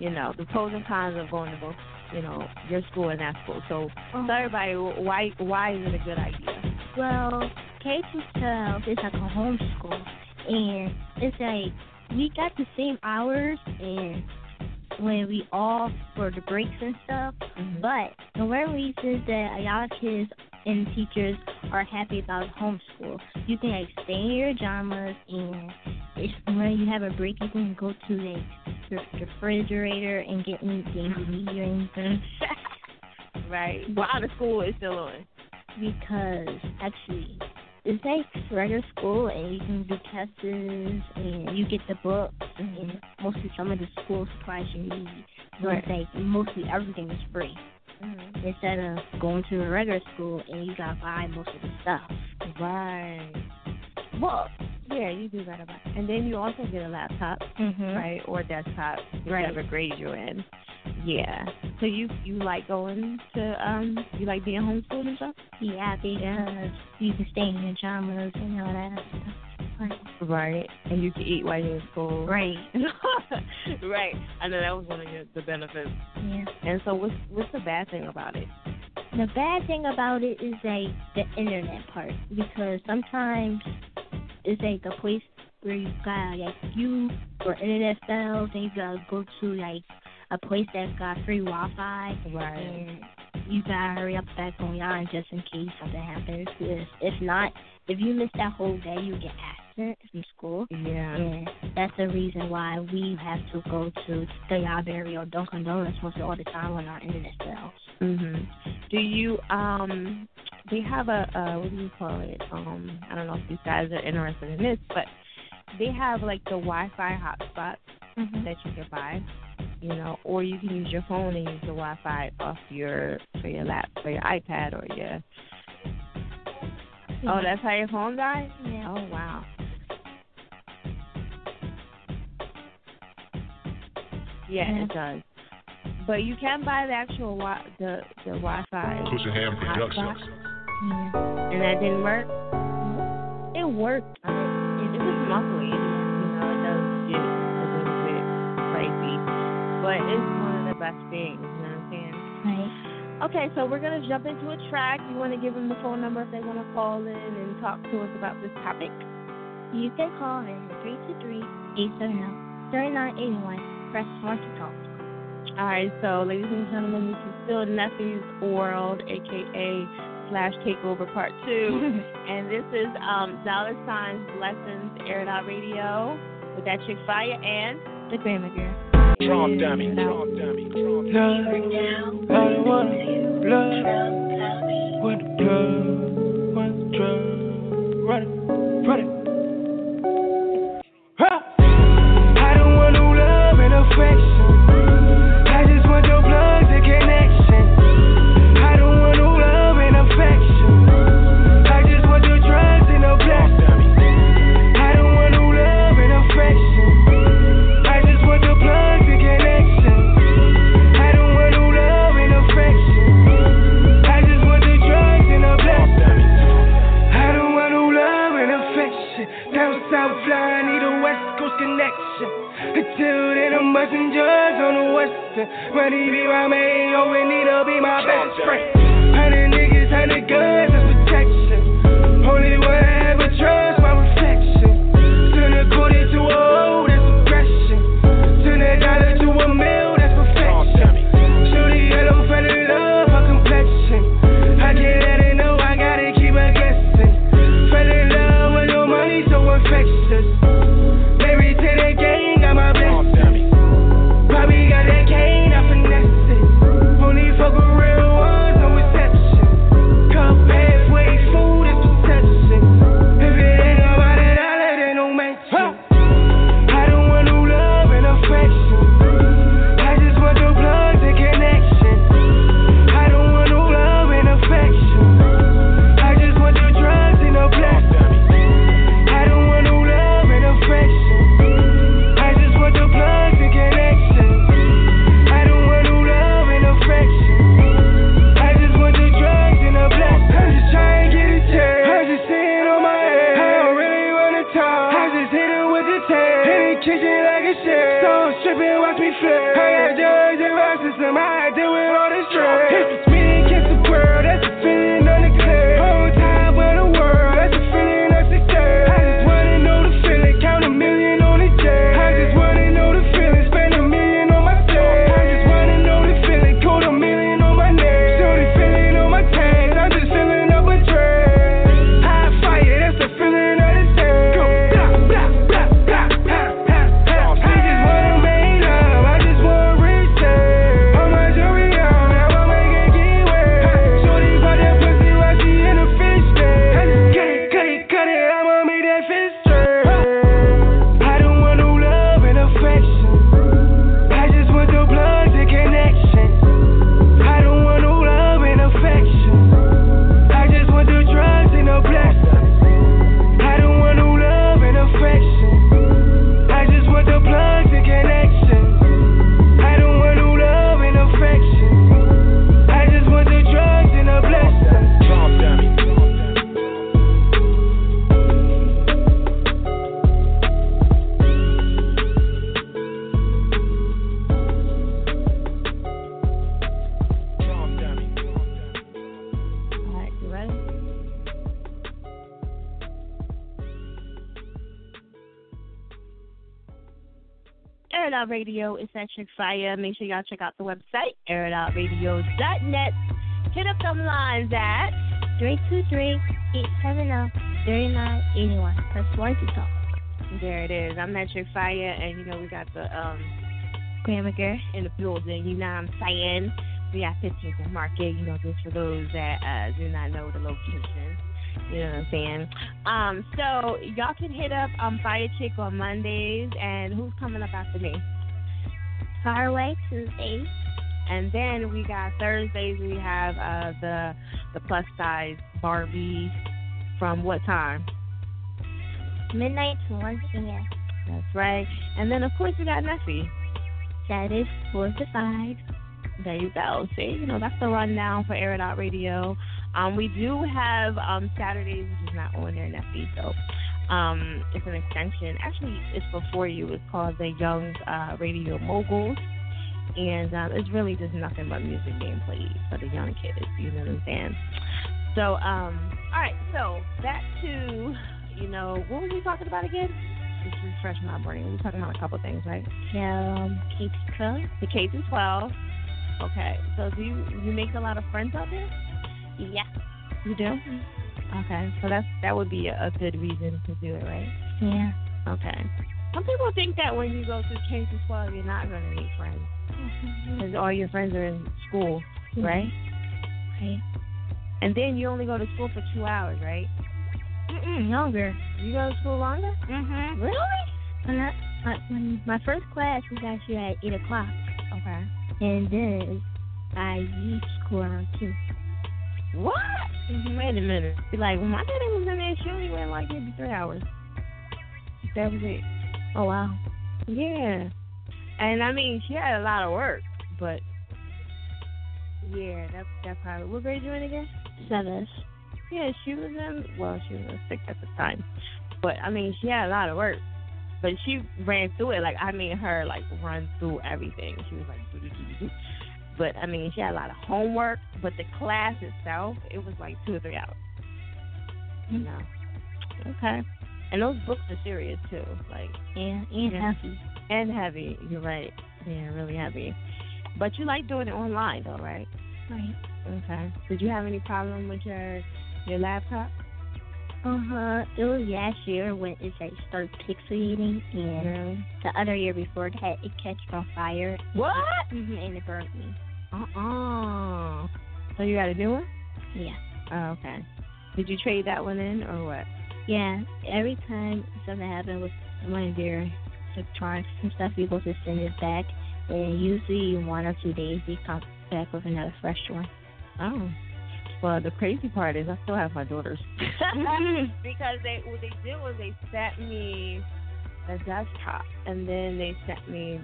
you know, the pros and cons of going to both, you know, your school and that school. So Uh-huh. tell everybody why why is it a good idea? Well, K through twelve is like a homeschool, and it's like we got the same hours and when we off for the breaks and stuff. Mm-hmm. But the one reason that a lot of kids and teachers are happy about homeschool, you can like stay in your pajamas and it's when you have a break you can go to like the refrigerator and get anything you need or anything. Right. While the school is still on. because actually it's like regular school and you can do tests and you get the books and mostly some of the school supplies you need. So it's like mostly everything is free. Mm-hmm. Instead of going to a regular school and you gotta buy most of the stuff. Right. Well, yeah, you do that about. And then you also get a laptop, Mm-hmm. right, or desktop, whichever grade you're in. Yeah. So you you like going to um you like being homeschooled and stuff? Yeah, because you can stay in your pajamas and all that stuff. Right. And you can eat while you're in school. Right. right. I know that was one of your, the benefits. Yeah. And so what's what's the bad thing about it? The bad thing about it is like the internet part because sometimes it's like a place where you got like you or internet fails and you gotta go to like a place that's got free Wi-Fi Right. and you gotta hurry up back online just in case something happens. if not, if you miss that whole day, you get absent from school. Yeah. And that's the reason why we have to go to the library or Dunkin' Donuts most all the time when our internet fails. Mhm. Do you um they have a uh what do you call it? Um I don't know if these guys are interested in this, but they have like the Wi-Fi hotspots Mm-hmm. that you can buy, you know, or you can use your phone and use the Wi-Fi off your for your lap for your iPad or your. Oh, that's how your phone died. Yeah. Oh wow. Yeah, Yeah. it does. But you can buy the actual wi- the the Wi-Fi. Cushion Ham Productions. Yeah. And that didn't work. It worked. I mean, it was muffly. You know, it does get a little bit crazy, but it's one of the best things. You know what I'm saying? Right. Okay, so we're gonna jump into a track. You want to give them the phone number if they want to call in and talk to us about this topic? You can call in 323-870-3981. Press 1 to talk. All right, so ladies and gentlemen, this is still Nephew's World, aka slash takeover part two. and this is um, dollar signs lessons aired out radio with that chick fire and the grandma girl. Trump dummy, Trump dummy, Trump dummy. I don't want blood. Want the blood, want the drug. Run western. Money be chick fire. Make sure y'all check out the website, airitoutradio.net. Hit up them lines at 323-870-3981. Press 1 to talk. There it is. I'm that chick fire, and you know we got the um Grandma girl. in the building. You know what I'm saying? We got 15th and Market. You know, just for those that uh, do not know the location. You know what I'm saying? Um, so y'all can hit up um Fire Chick on Mondays, and who's coming up after me? Faraway Tuesdays. And then we got Thursdays. We have uh, the the plus size Barbie from what time? Midnight to 1 p.m. That's right. And then of course we got Nessie. That is 4 to 5. There you go. See, you know, that's the rundown for Air It Out Radio. Um, we do have um, Saturdays, which is not on there, Nessie. So um, it's an extension. Actually, it's before you. It's called the Young uh, Radio Moguls. And um, it's really just nothing but music being played for the young kids. You know what I'm saying? So, um, all right. So back to, you know, what were we talking about again? Just refresh my brain. We were talking about a couple things, right? Um, K to 12. The K through 12. Okay. So do you you make a lot of friends out there? Yeah. You do? Okay, so that's that would be a, a good reason to do it, right? Yeah. Okay. Some people think that when you go to K to 12, you're not going to meet friends because all your friends are in school, right? Right. And then you only go to school for two hours, right? Mm-mm, longer. You go to school longer? Mm-hmm. Really? When I, my, when my first class was actually at 8 o'clock. Okay. And then I leave school around 2. What? Mm-hmm. Wait a minute. Be like, when my daddy was in there, she only went like maybe three hours. That was it. Oh, wow. Yeah. And I mean, she had a lot of work, but yeah, that that probably. What grade you in again? Seventh. Yeah, she was in. Well, she was in sixth at the time, but I mean, she had a lot of work. But she ran through it. Like I mean, her like run through everything. She was like, but I mean, she had a lot of homework. But the class itself, it was like two or three hours. You know. Okay. And those books are serious too. Like Yeah, and Yeah. heavy. and heavy. You're right. Yeah, really heavy. But you like doing it online though, right? Right. Okay. Did you have any problem with your your laptop? Uh-huh. It was last year when it like started pixelating, and the other year before that, it catch on fire. What? hmm and it burned me. Uh-uh. So you got a new one? Yeah. Oh, okay. Did you trade that one in or what? Yeah. Every time something happened with one of their electronics and stuff, we go to send it back, and usually in one or two days, they come back with another fresh one. Oh. Well, the crazy part is I still have my daughters. because they what they did was they sent me a desktop and then they sent me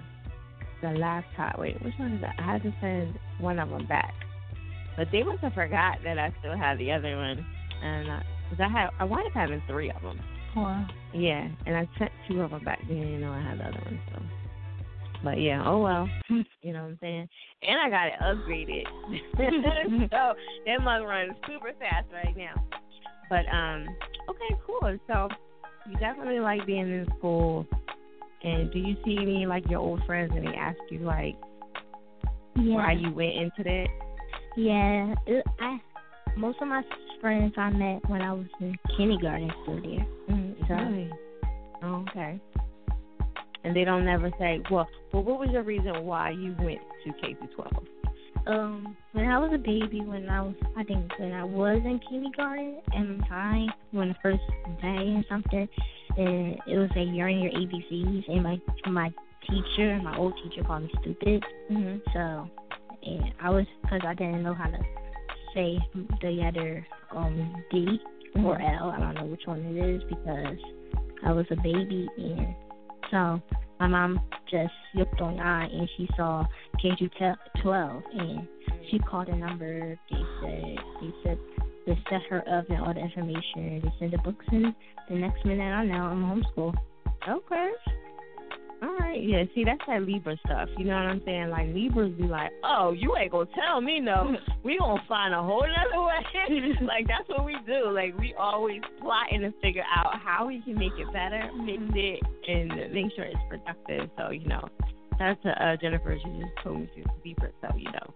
the laptop. Wait, which one is that? I had to send one of them back, but they must have forgot that I still had the other one, and uh, because I had I wound up having three of them. Wow. Yeah, and I sent two of them back. then, didn't know I had the other one, so. But yeah, oh well. You know what I'm saying? And I got it upgraded. so that mug runs super fast right now. But um, okay, cool. So you definitely like being in school. And do you see any like your old friends and they ask you like Yeah. why you went into that? Yeah. It, I most of my friends I met when I was in kindergarten still there. Mm, So really? Oh, okay. And they don't never say, well, well, what was your reason why you went to K through 12? um when I was a baby when I was I think when I was in kindergarten and time when the first day and something and it was like you're in your ABCs and my my teacher my old teacher called me stupid Mm-hmm. so and I was because I didn't know how to say the other um D or L I don't know which one it is because I was a baby and so my mom just looked on online and she saw K through 12 and she called the number. They said they said they set her up and all the information. They sent the books in. The next minute I know I'm homeschool. Okay. All right. Yeah, see, that's that Libra stuff. You know what I'm saying? Like, Libras be like, oh, you ain't to tell me no. we to find a whole other way. like, that's what we do. Like, we always plotting to figure out how we can make it better, mix it, and make sure it's productive. So, you know, that's uh, Jennifer. She just told me she's Libra, so, you know.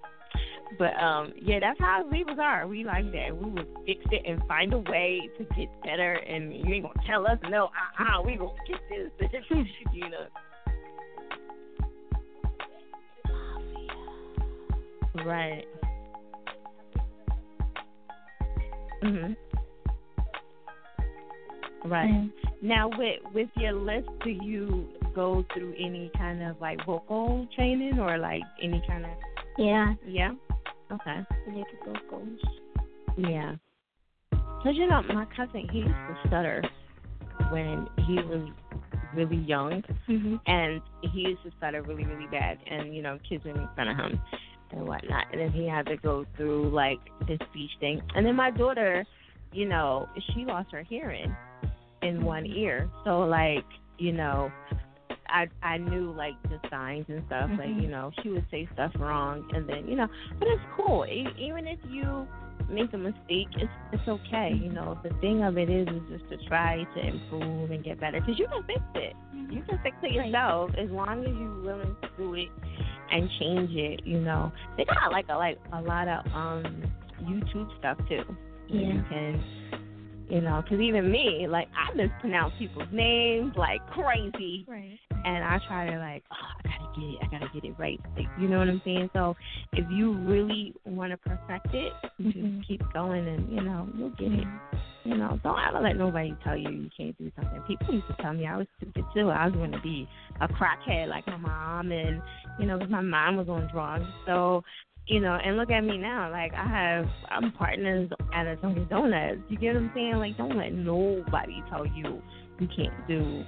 But um, yeah, that's how Libras are. We like that. We would fix it and find a way to get better. And you ain't gonna tell us no. Uh uh We gonna get this. you know. Right. Mhm. Right. Mm. Now, with with your list, do you go through any kind of like vocal training or like any kind of Yeah. yeah? Okay. Goals. Yeah. Cause you know, my cousin he used to stutter when he was really young, Mhm. and he used to stutter really, really bad, and you know, kids would make fun of him and whatnot, and then he had to go through like this speech thing, and then my daughter, you know, she lost her hearing in one ear, so like, you know. I I knew like the signs and stuff. Like Mhm. you know, she would say stuff wrong, and then you know, but it's cool. Even if you make a mistake, it's it's okay. You know, the thing of it is is just to try to improve and get better because you can fix it. You can fix it yourself as long as you're willing to do it and change it. You know, they got like a like a lot of um YouTube stuff too. Yeah. You can, you know, because even me, like I mispronounce people's names like crazy, right? And I try to like, oh, I gotta get it, I gotta get it right. Like, you know what I'm saying? So if you really want to perfect it, Mm-hmm. just keep going, and you know you'll get it. You know, don't ever let nobody tell you you can't do something. People used to tell me I was stupid too. I was going to be a crackhead like my mom, and you know, 'cause my mom was on drugs. So, you know, and look at me now. Like I have, I'm partners at a Dunkin' Donuts. You get what I'm saying? Like, don't let nobody tell you you can't do.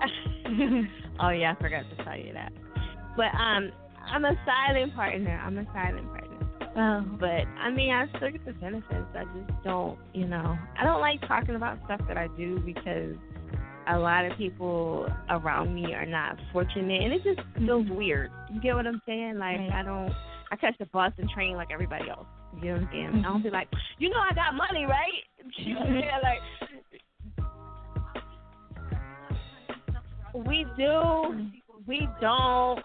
oh yeah, I forgot to tell you that. But um, I'm a silent partner. I'm a silent partner. Oh. But I mean, I still get the benefits. I just don't, you know, I don't like talking about stuff that I do because a lot of people around me are not fortunate, and it just feels weird. You get what I'm saying? Like Right. I don't, I catch the bus and train like everybody else. You know what I'm saying? I don't be like, you know, I got money, right? You know what I'm saying? Like, we do, we don't.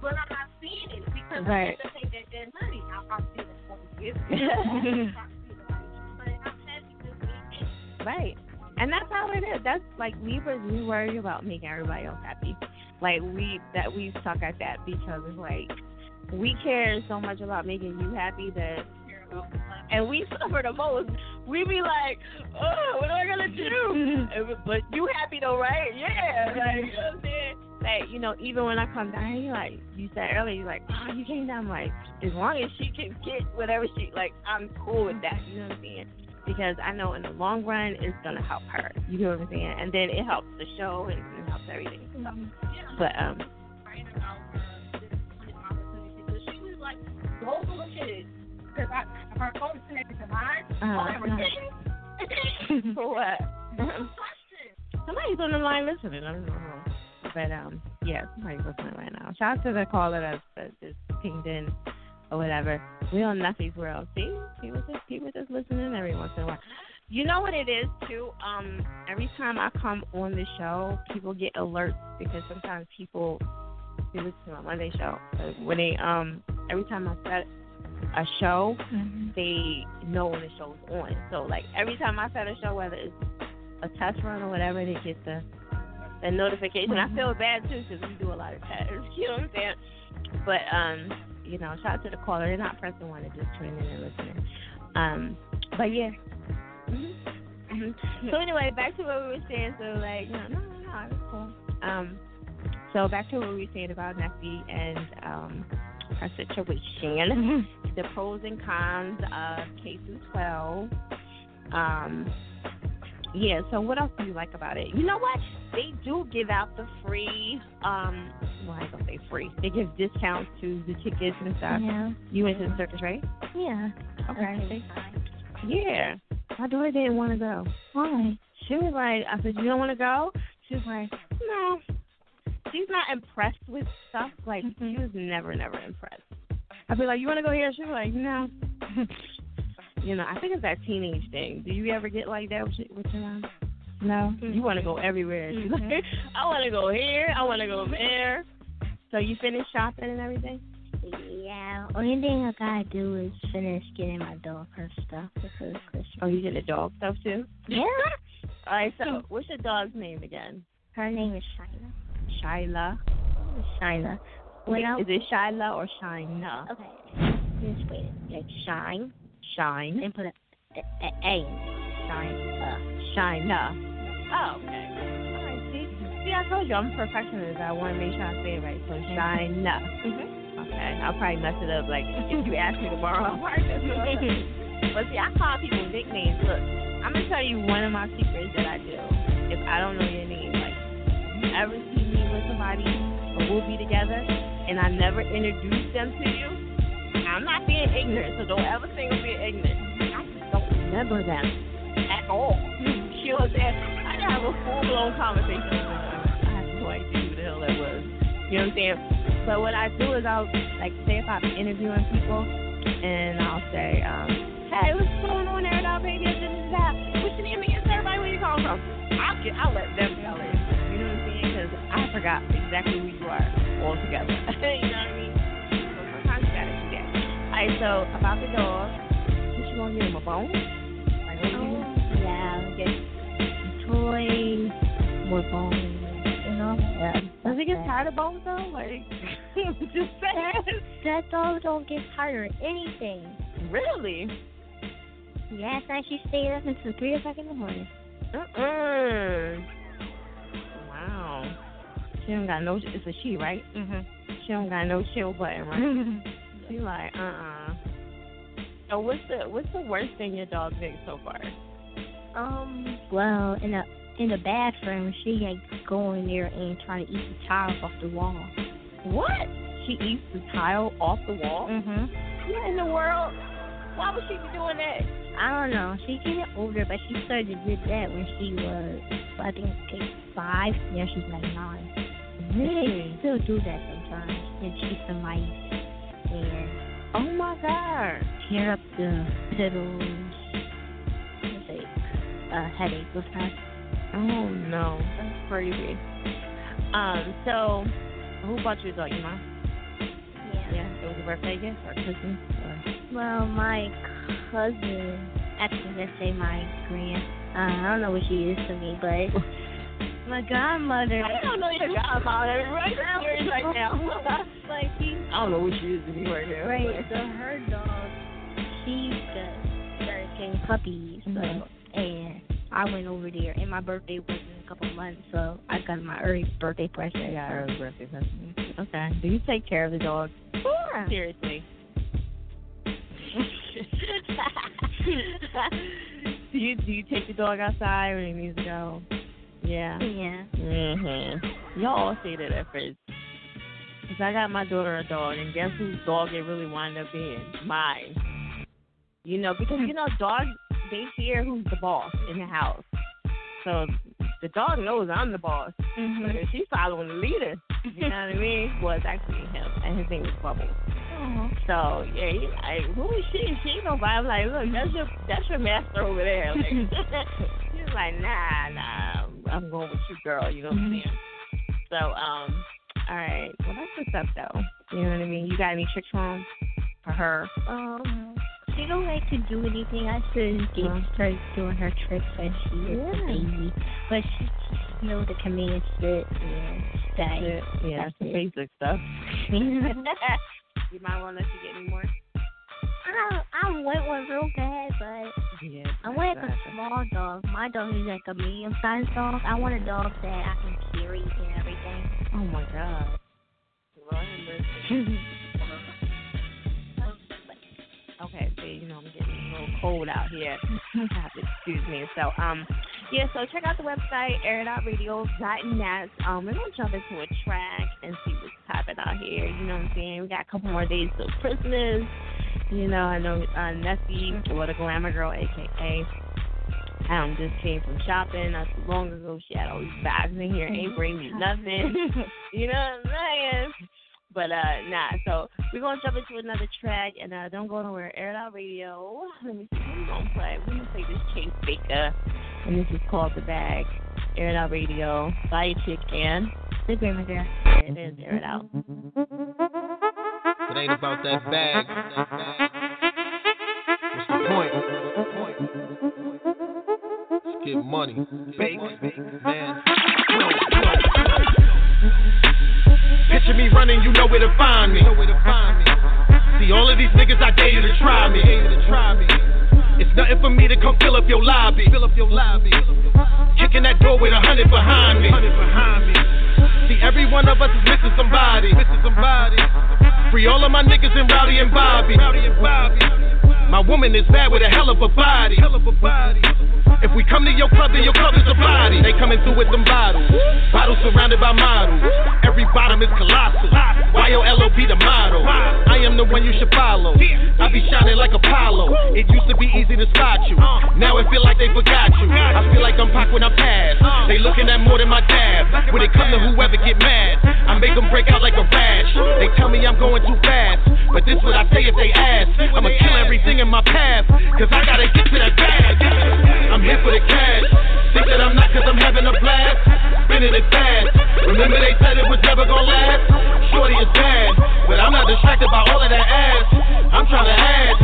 But I'm not seeing it because Right. I take that dead money. I'm, I'm seeing it Right. And that's how it is. That's like Libras, we worry about making everybody else happy. Like we that we suck at that because it's like we care so much about making you happy that and we suffer the most. We be like, oh, what am I gonna do? But you happy though, right? Yeah. Like, you know what I'm saying? Like, you know, even when I come down here, like you said earlier, you're like, oh, you came down. I'm like, as long as she can get whatever she like, I'm cool with that. You know what I'm saying? Because I know in the long run, it's gonna help her. You know what I'm saying? And then it helps the show and it helps everything. So, but um, She was like, those little kids. Because I, phone is connected to mine. Uh-huh. For what? Somebody's on the line listening. I don't know. But um, yeah, somebody's listening right now. Shout out to the caller that, that just pinged in or whatever. We on Nuffy's world. See, people just people just listening every once in a while. You know what it is too. Um, every time I come on the show, people get alerts because sometimes people they listen to my Monday show. When they um, every time I set a show, they know when the show's on. So like every time I set a show, whether it's a test run or whatever, they get the the notification. I feel bad too because we do a lot of tests. You know what I'm saying? But um, you know, shout out to the caller. They're not pressing one; they're just tuning in and listening. Um, but yeah. Mm-hmm. Mm-hmm. So anyway, back to what we were saying. So like, no, no, no, it's cool. Um, so back to what we were saying about Neffy and um her situation, the pros and cons of K through 12. Um, yeah. So what else do you like about it? You know what? They do give out the free. Um, well, I gonna say free. They give discounts to the tickets and stuff. Yeah. You went to the circus, right? Yeah. Okay. Yeah. My daughter didn't want to go. Why? She was like, I said, you don't want to go? She was like, no. She's not impressed with stuff. Like, she was never, never impressed. I'd be like, you want to go here? She'd be like, no. you know, I think it's that teenage thing. Do you ever get like that with your, with your mom? No. You want to go everywhere. She's like, mm-hmm. I want to go here. I want to go there. So you finished shopping and everything? Yeah. Only thing I gotta do is finish getting my dog her stuff before Christmas. Oh, you get the dog stuff too? Yeah. All right, so what's your dog's name again? Her name is Shyla. Shyla. Shyla. Wait, is it Shyla or Shina? Okay. Just wait. Like shine. Shine. And put a, a, a. Shine. Uh, Shina. Oh, okay. All right, see, see, I told you I'm a perfectionist. I want to make sure I say it right. So Shina. Mm-hmm. Okay, I'll probably mess it up. Like if you ask me tomorrow, I'll probably mess it up. But see, I call people nicknames. Look, I'm gonna tell you one of my secrets that I do. If I don't know your name, like you ever see me with somebody or we'll be together, and I never introduce them to you, I'm not being ignorant. So don't ever think I'm being ignorant. I just don't remember them at all. she was saying? I didn't have a full blown conversation with them. I have no idea who the hell that was. You know what I'm saying? But what I do is I'll like say if I'm interviewing people and I'll say, um, hey, what's going on there, dog baby? This is that. What's your name again? Everybody, where you calling from? I'll get, I'll let them tell it. You know what I'm saying? Because I forgot exactly who you are. all together. you know what I mean? Alright, so about the dog, what you gonna give him a bone? Like, what you Oh, yeah, get toys, more bones, you know? Yeah. Does he get tired of bones though? Like, just saying. That dog don't get tired of anything. Really? Last night she stayed up until 3 o'clock in the morning. Mm-mm. Wow. She don't got no. It's a she, right? Mm-hmm. She don't got no chill button, right? she like, uh, uh So what's the what's the worst thing your dog did so far? Um, well, in the in the bathroom, she like go in there and try to eat the tiles off the wall. What? She eats the tile off the wall? Mhm. What in the world? Why would she be doing that? I don't know. She's getting older, but she started to do that when she was, I think, like five. Yeah, she's like nine. Really? She still do that sometimes. And cheat the Oh my god. tear up the. It's like a headache with her. Oh no, that's crazy. Um, so who bought you a dog? Your mom? Yeah. Yeah. It was a birthday gift or Christmas or Well, my cousin, actually, let's say my grand, uh, I don't know what she is to me, but my godmother. I don't know your godmother. Right now, right now. like she. I don't know what she is to me right now. Right. So her dog, she just started getting puppies. So, Mm-hmm. and I went over there, and my birthday was in a couple months, so I got my early birthday present. I got early birthday present. Okay. Do you take care of the dog? Sure. Seriously. do you do you take the dog outside when he needs to go? Yeah. Yeah. Mhm. Y'all all say that at first. Cause I got my daughter a dog, and guess whose dog it really wound up being? Mine. You know, because you know, dogs they hear who's the boss in the house. So the dog knows I'm the boss. Mhm. But she's following the leader. You know what I mean? Well, it's actually him, and his name is Bubbles. Oh. So yeah, he's like, who is she? She ain't nobody. I'm like, look, that's your that's your master over there. Like, he's like, nah, nah, I'm going with you, girl. You know what I'm saying? So um, all right. Well, that's what's up though. You know what I mean? You got any tricks for him? For her? Um, she don't like to do anything. I should get start doing her tricks when she is a Yeah. baby. But she just know the command sit and stay. Yeah, That's the basic stuff. you might want to let you get me more. I I want one real bad, but Yeah. I want like a small dog. My dog is like a medium sized dog. I want a dog that I can carry and everything. Oh my god. Lord. Okay, so you know I'm getting cold out here. Have to excuse me. So um, yeah. So check out the website airitoutradio.net. Um, we're gonna jump into a track and see what's happening out here. You know what I'm saying? We got a couple more days till Christmas. You know, I know uh, Nessie, or the Glamour Girl, aka. Um, just came from shopping not too long ago. She had all these bags in here, ain't bring me nothing. you know what I'm saying? But uh nah, so we're gonna jump into another track and uh don't go nowhere. Air It Out Radio. Let me see what we gonna play. We're gonna play this Chase Baker and this is called The Bag. Air It Out Radio by a chick and the Glamour Girl. There it is, air it out. It ain't about that bag. What's the point? Let's get money. Bake, man. Picture me running, you know where to find me. See all of these niggas, I dare you to try me. It's nothing for me to come fill up your lobby. Kicking that door with a hundred behind me. See, every one of us is missing somebody. Free all of my niggas in Rowdy and Bobby. My woman is bad with a hell of a body. If we come to your club, then your club is a body. They coming through with them bottles. Bottles surrounded by models. Every bottom is colossal. YOLOB the model. I am the one you should follow. I be shining like Apollo. It used to be easy to spot you. Now it feel like they forgot you. I feel like I'm Pac when I pass. They looking at more than my dab. When it come to whoever get mad, I make them break out like a rash. They tell me I'm going too fast. But this what I say if they ask. I'ma kill everything in my path. Cause I gotta get to that bag. I'm here for the cash. Think that I'm not cause I'm having a blast. Spinning it fast. Remember they said it was never gonna last. Shorty is bad. But I'm not distracted by all of that ass. I'm trying to add.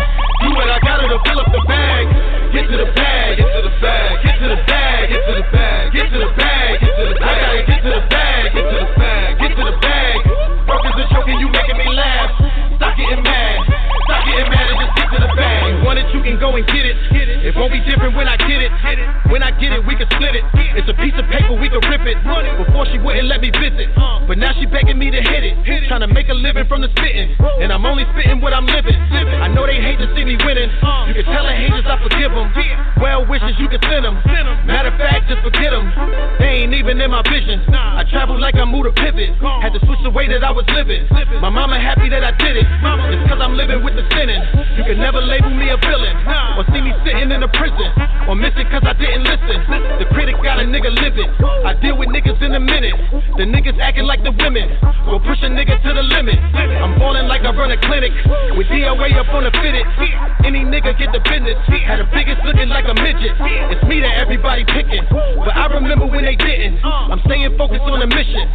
Do what I gotta to fill up the bag. Get to the bag. Get to the bag. Get to the bag. Get to the bag. Get to the bag. Get to the bag. I gotta get to the bag. Get to the bag. Get to the bag. Workers are choking, you making me laugh stop getting mad you can go and get it. It won't be different when I get it. When I get it, we can split it. It's a piece of paper, we can rip it. Before she wouldn't let me visit, but now she begging me to hit it. Trying to make a living from the spitting, and I'm only spitting what I'm living. I know they hate to see me winning. You can tell the haters I forgive them. Well wishes you can send them. Matter of fact, just forget them. They ain't even in my vision. I travel like I moved a pivot. Had to switch the way that I was living. My mama happy that I did it. It's cause I'm living with the sinning. You can never label me a villain. Or see me sitting in a prison. Or miss it cause I didn't listen. The critic got a nigga living. I deal with niggas in a minute. The niggas acting like the women. Go push a nigga to the limit. I'm falling like I run a clinic. With DOA up on the fitted. Any nigga get the business. Had the biggest looking like a midget. It's me that everybody picking. But I remember when they didn't. I'm staying focused on the mission.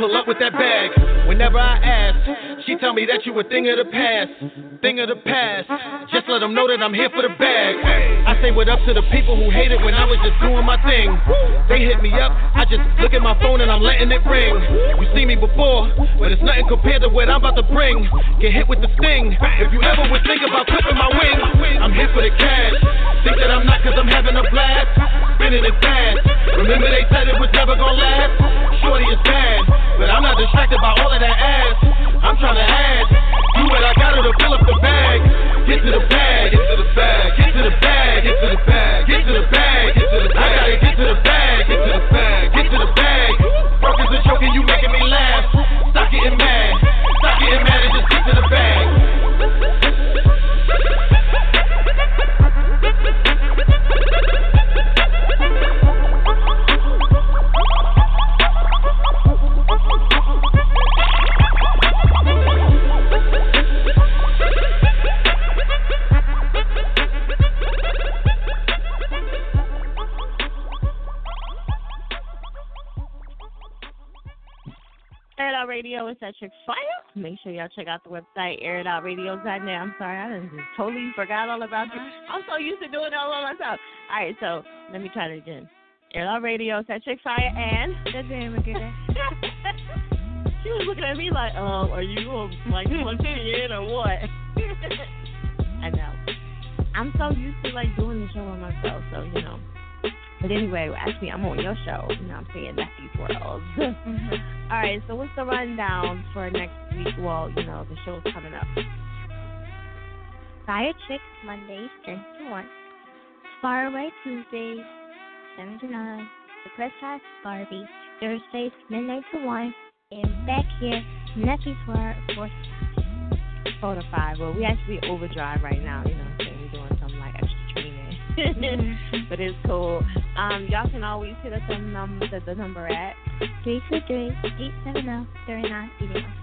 Pull up with that bag. Whenever I ask, she tell me that you a thing of the past. Thing of the past. Just let them know that I'm here for the bag. I say what up to the people who hated when I was just doing my thing. They hit me up, I just look at my phone and I'm letting it ring. You see me before, but it's nothing compared to what I'm about to bring. Get hit with the sting. If you ever would think about clipping my wings, I'm here for the cash. Think that I'm not cause I'm having a blast. Spinning it fast. Remember they said it was never gonna last. Shorty is bad, but I'm not distracted by all of that ass. I'm trying to add. What I gotta to fill up the bag. Get to the bag. Get to the bag. Get to the bag. Get to the bag. Get to the bag. Get to the bag. I gotta get to the bag. Get to the bag. Get to the bag. Brokers are choking, you making me laugh. Stop getting mad. Out Radio is at Chick Fire. Make sure y'all check out the website, airitoutradio.net. I'm sorry, I done just totally forgot all about you. I'm so used to doing it all by myself. All right, so let me try it again. Air Out Radio is at Chick Fire and again. she was looking at me like, um, are you gonna like it in or what? I know. I'm so used to like doing the show by myself, so you know. But anyway, actually, I'm on your show. You know, I'm saying Nephew's World. Mm-hmm. All right, so what's the rundown for next week? Well, you know, the show's coming up. Fire Chick Mondays 10 to 1. Far Away Tuesdays 7 to 9. The Press House Barbie Thursdays midnight to 1. And back here, Nephew's World 4 to 5. Four to five. Well, we actually overdrive right now. You know but it's cool. Um, y'all can always hit us on number, the, the number at 323-870-3981.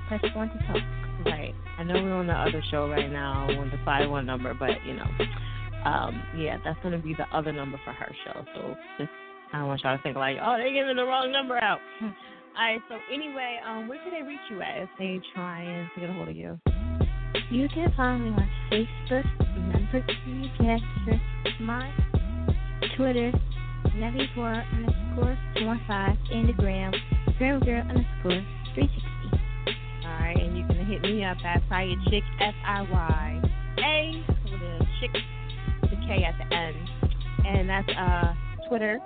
Press 1 to talk. Right. I know we're on the other show right now on the five one number, but you know, um, yeah, that's gonna be the other number for her show. So just I don't want y'all to think like, oh, they're giving the wrong number out. All right. So anyway, um, where can they reach you at if they try and to get a hold of you? You can follow me on Facebook, Remember Caster, my Twitter, Nevi4 underscore 25, and the gram, Girl Girl underscore 360. All right, and you can hit me up at Fire Chick F I Y A with a chick, the K at the end, and that's uh Twitter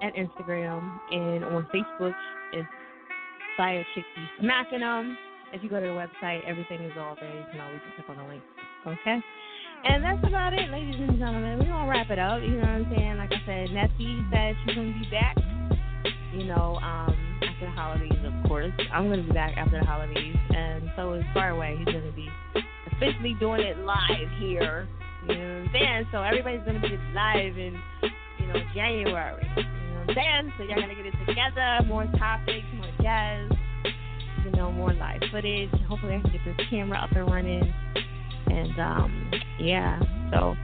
and Instagram, and on Facebook it's Fire Chick Be Smacking them. If you go to the website, everything is all there. You can always click on the link. Okay. And that's about it, ladies and gentlemen. We're gonna wrap it up. You know what I'm saying? Like I said, Nessie said she's gonna be back. You know, um, after the holidays, of course. I'm gonna be back after the holidays, and so is Far Away. He's gonna be officially doing it live here. You know what I'm saying? So everybody's gonna be live in, you know, January. You know what I'm saying? So y'all gonna get it together. More topics, more jazz. You know, more live footage. Hopefully, I can get this camera up and running. And um, yeah. So,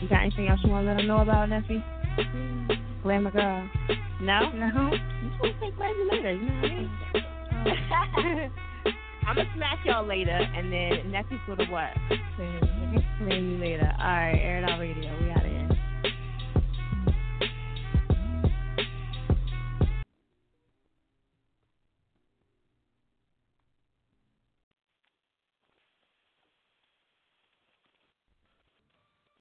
you got anything else you want to let them know about, Nessie? Glamour girl. No? No. You to say glamour later, you know what I mean? I'm gonna smack y'all later, and then week's gonna what? Play you later. All right, air it out radio. We out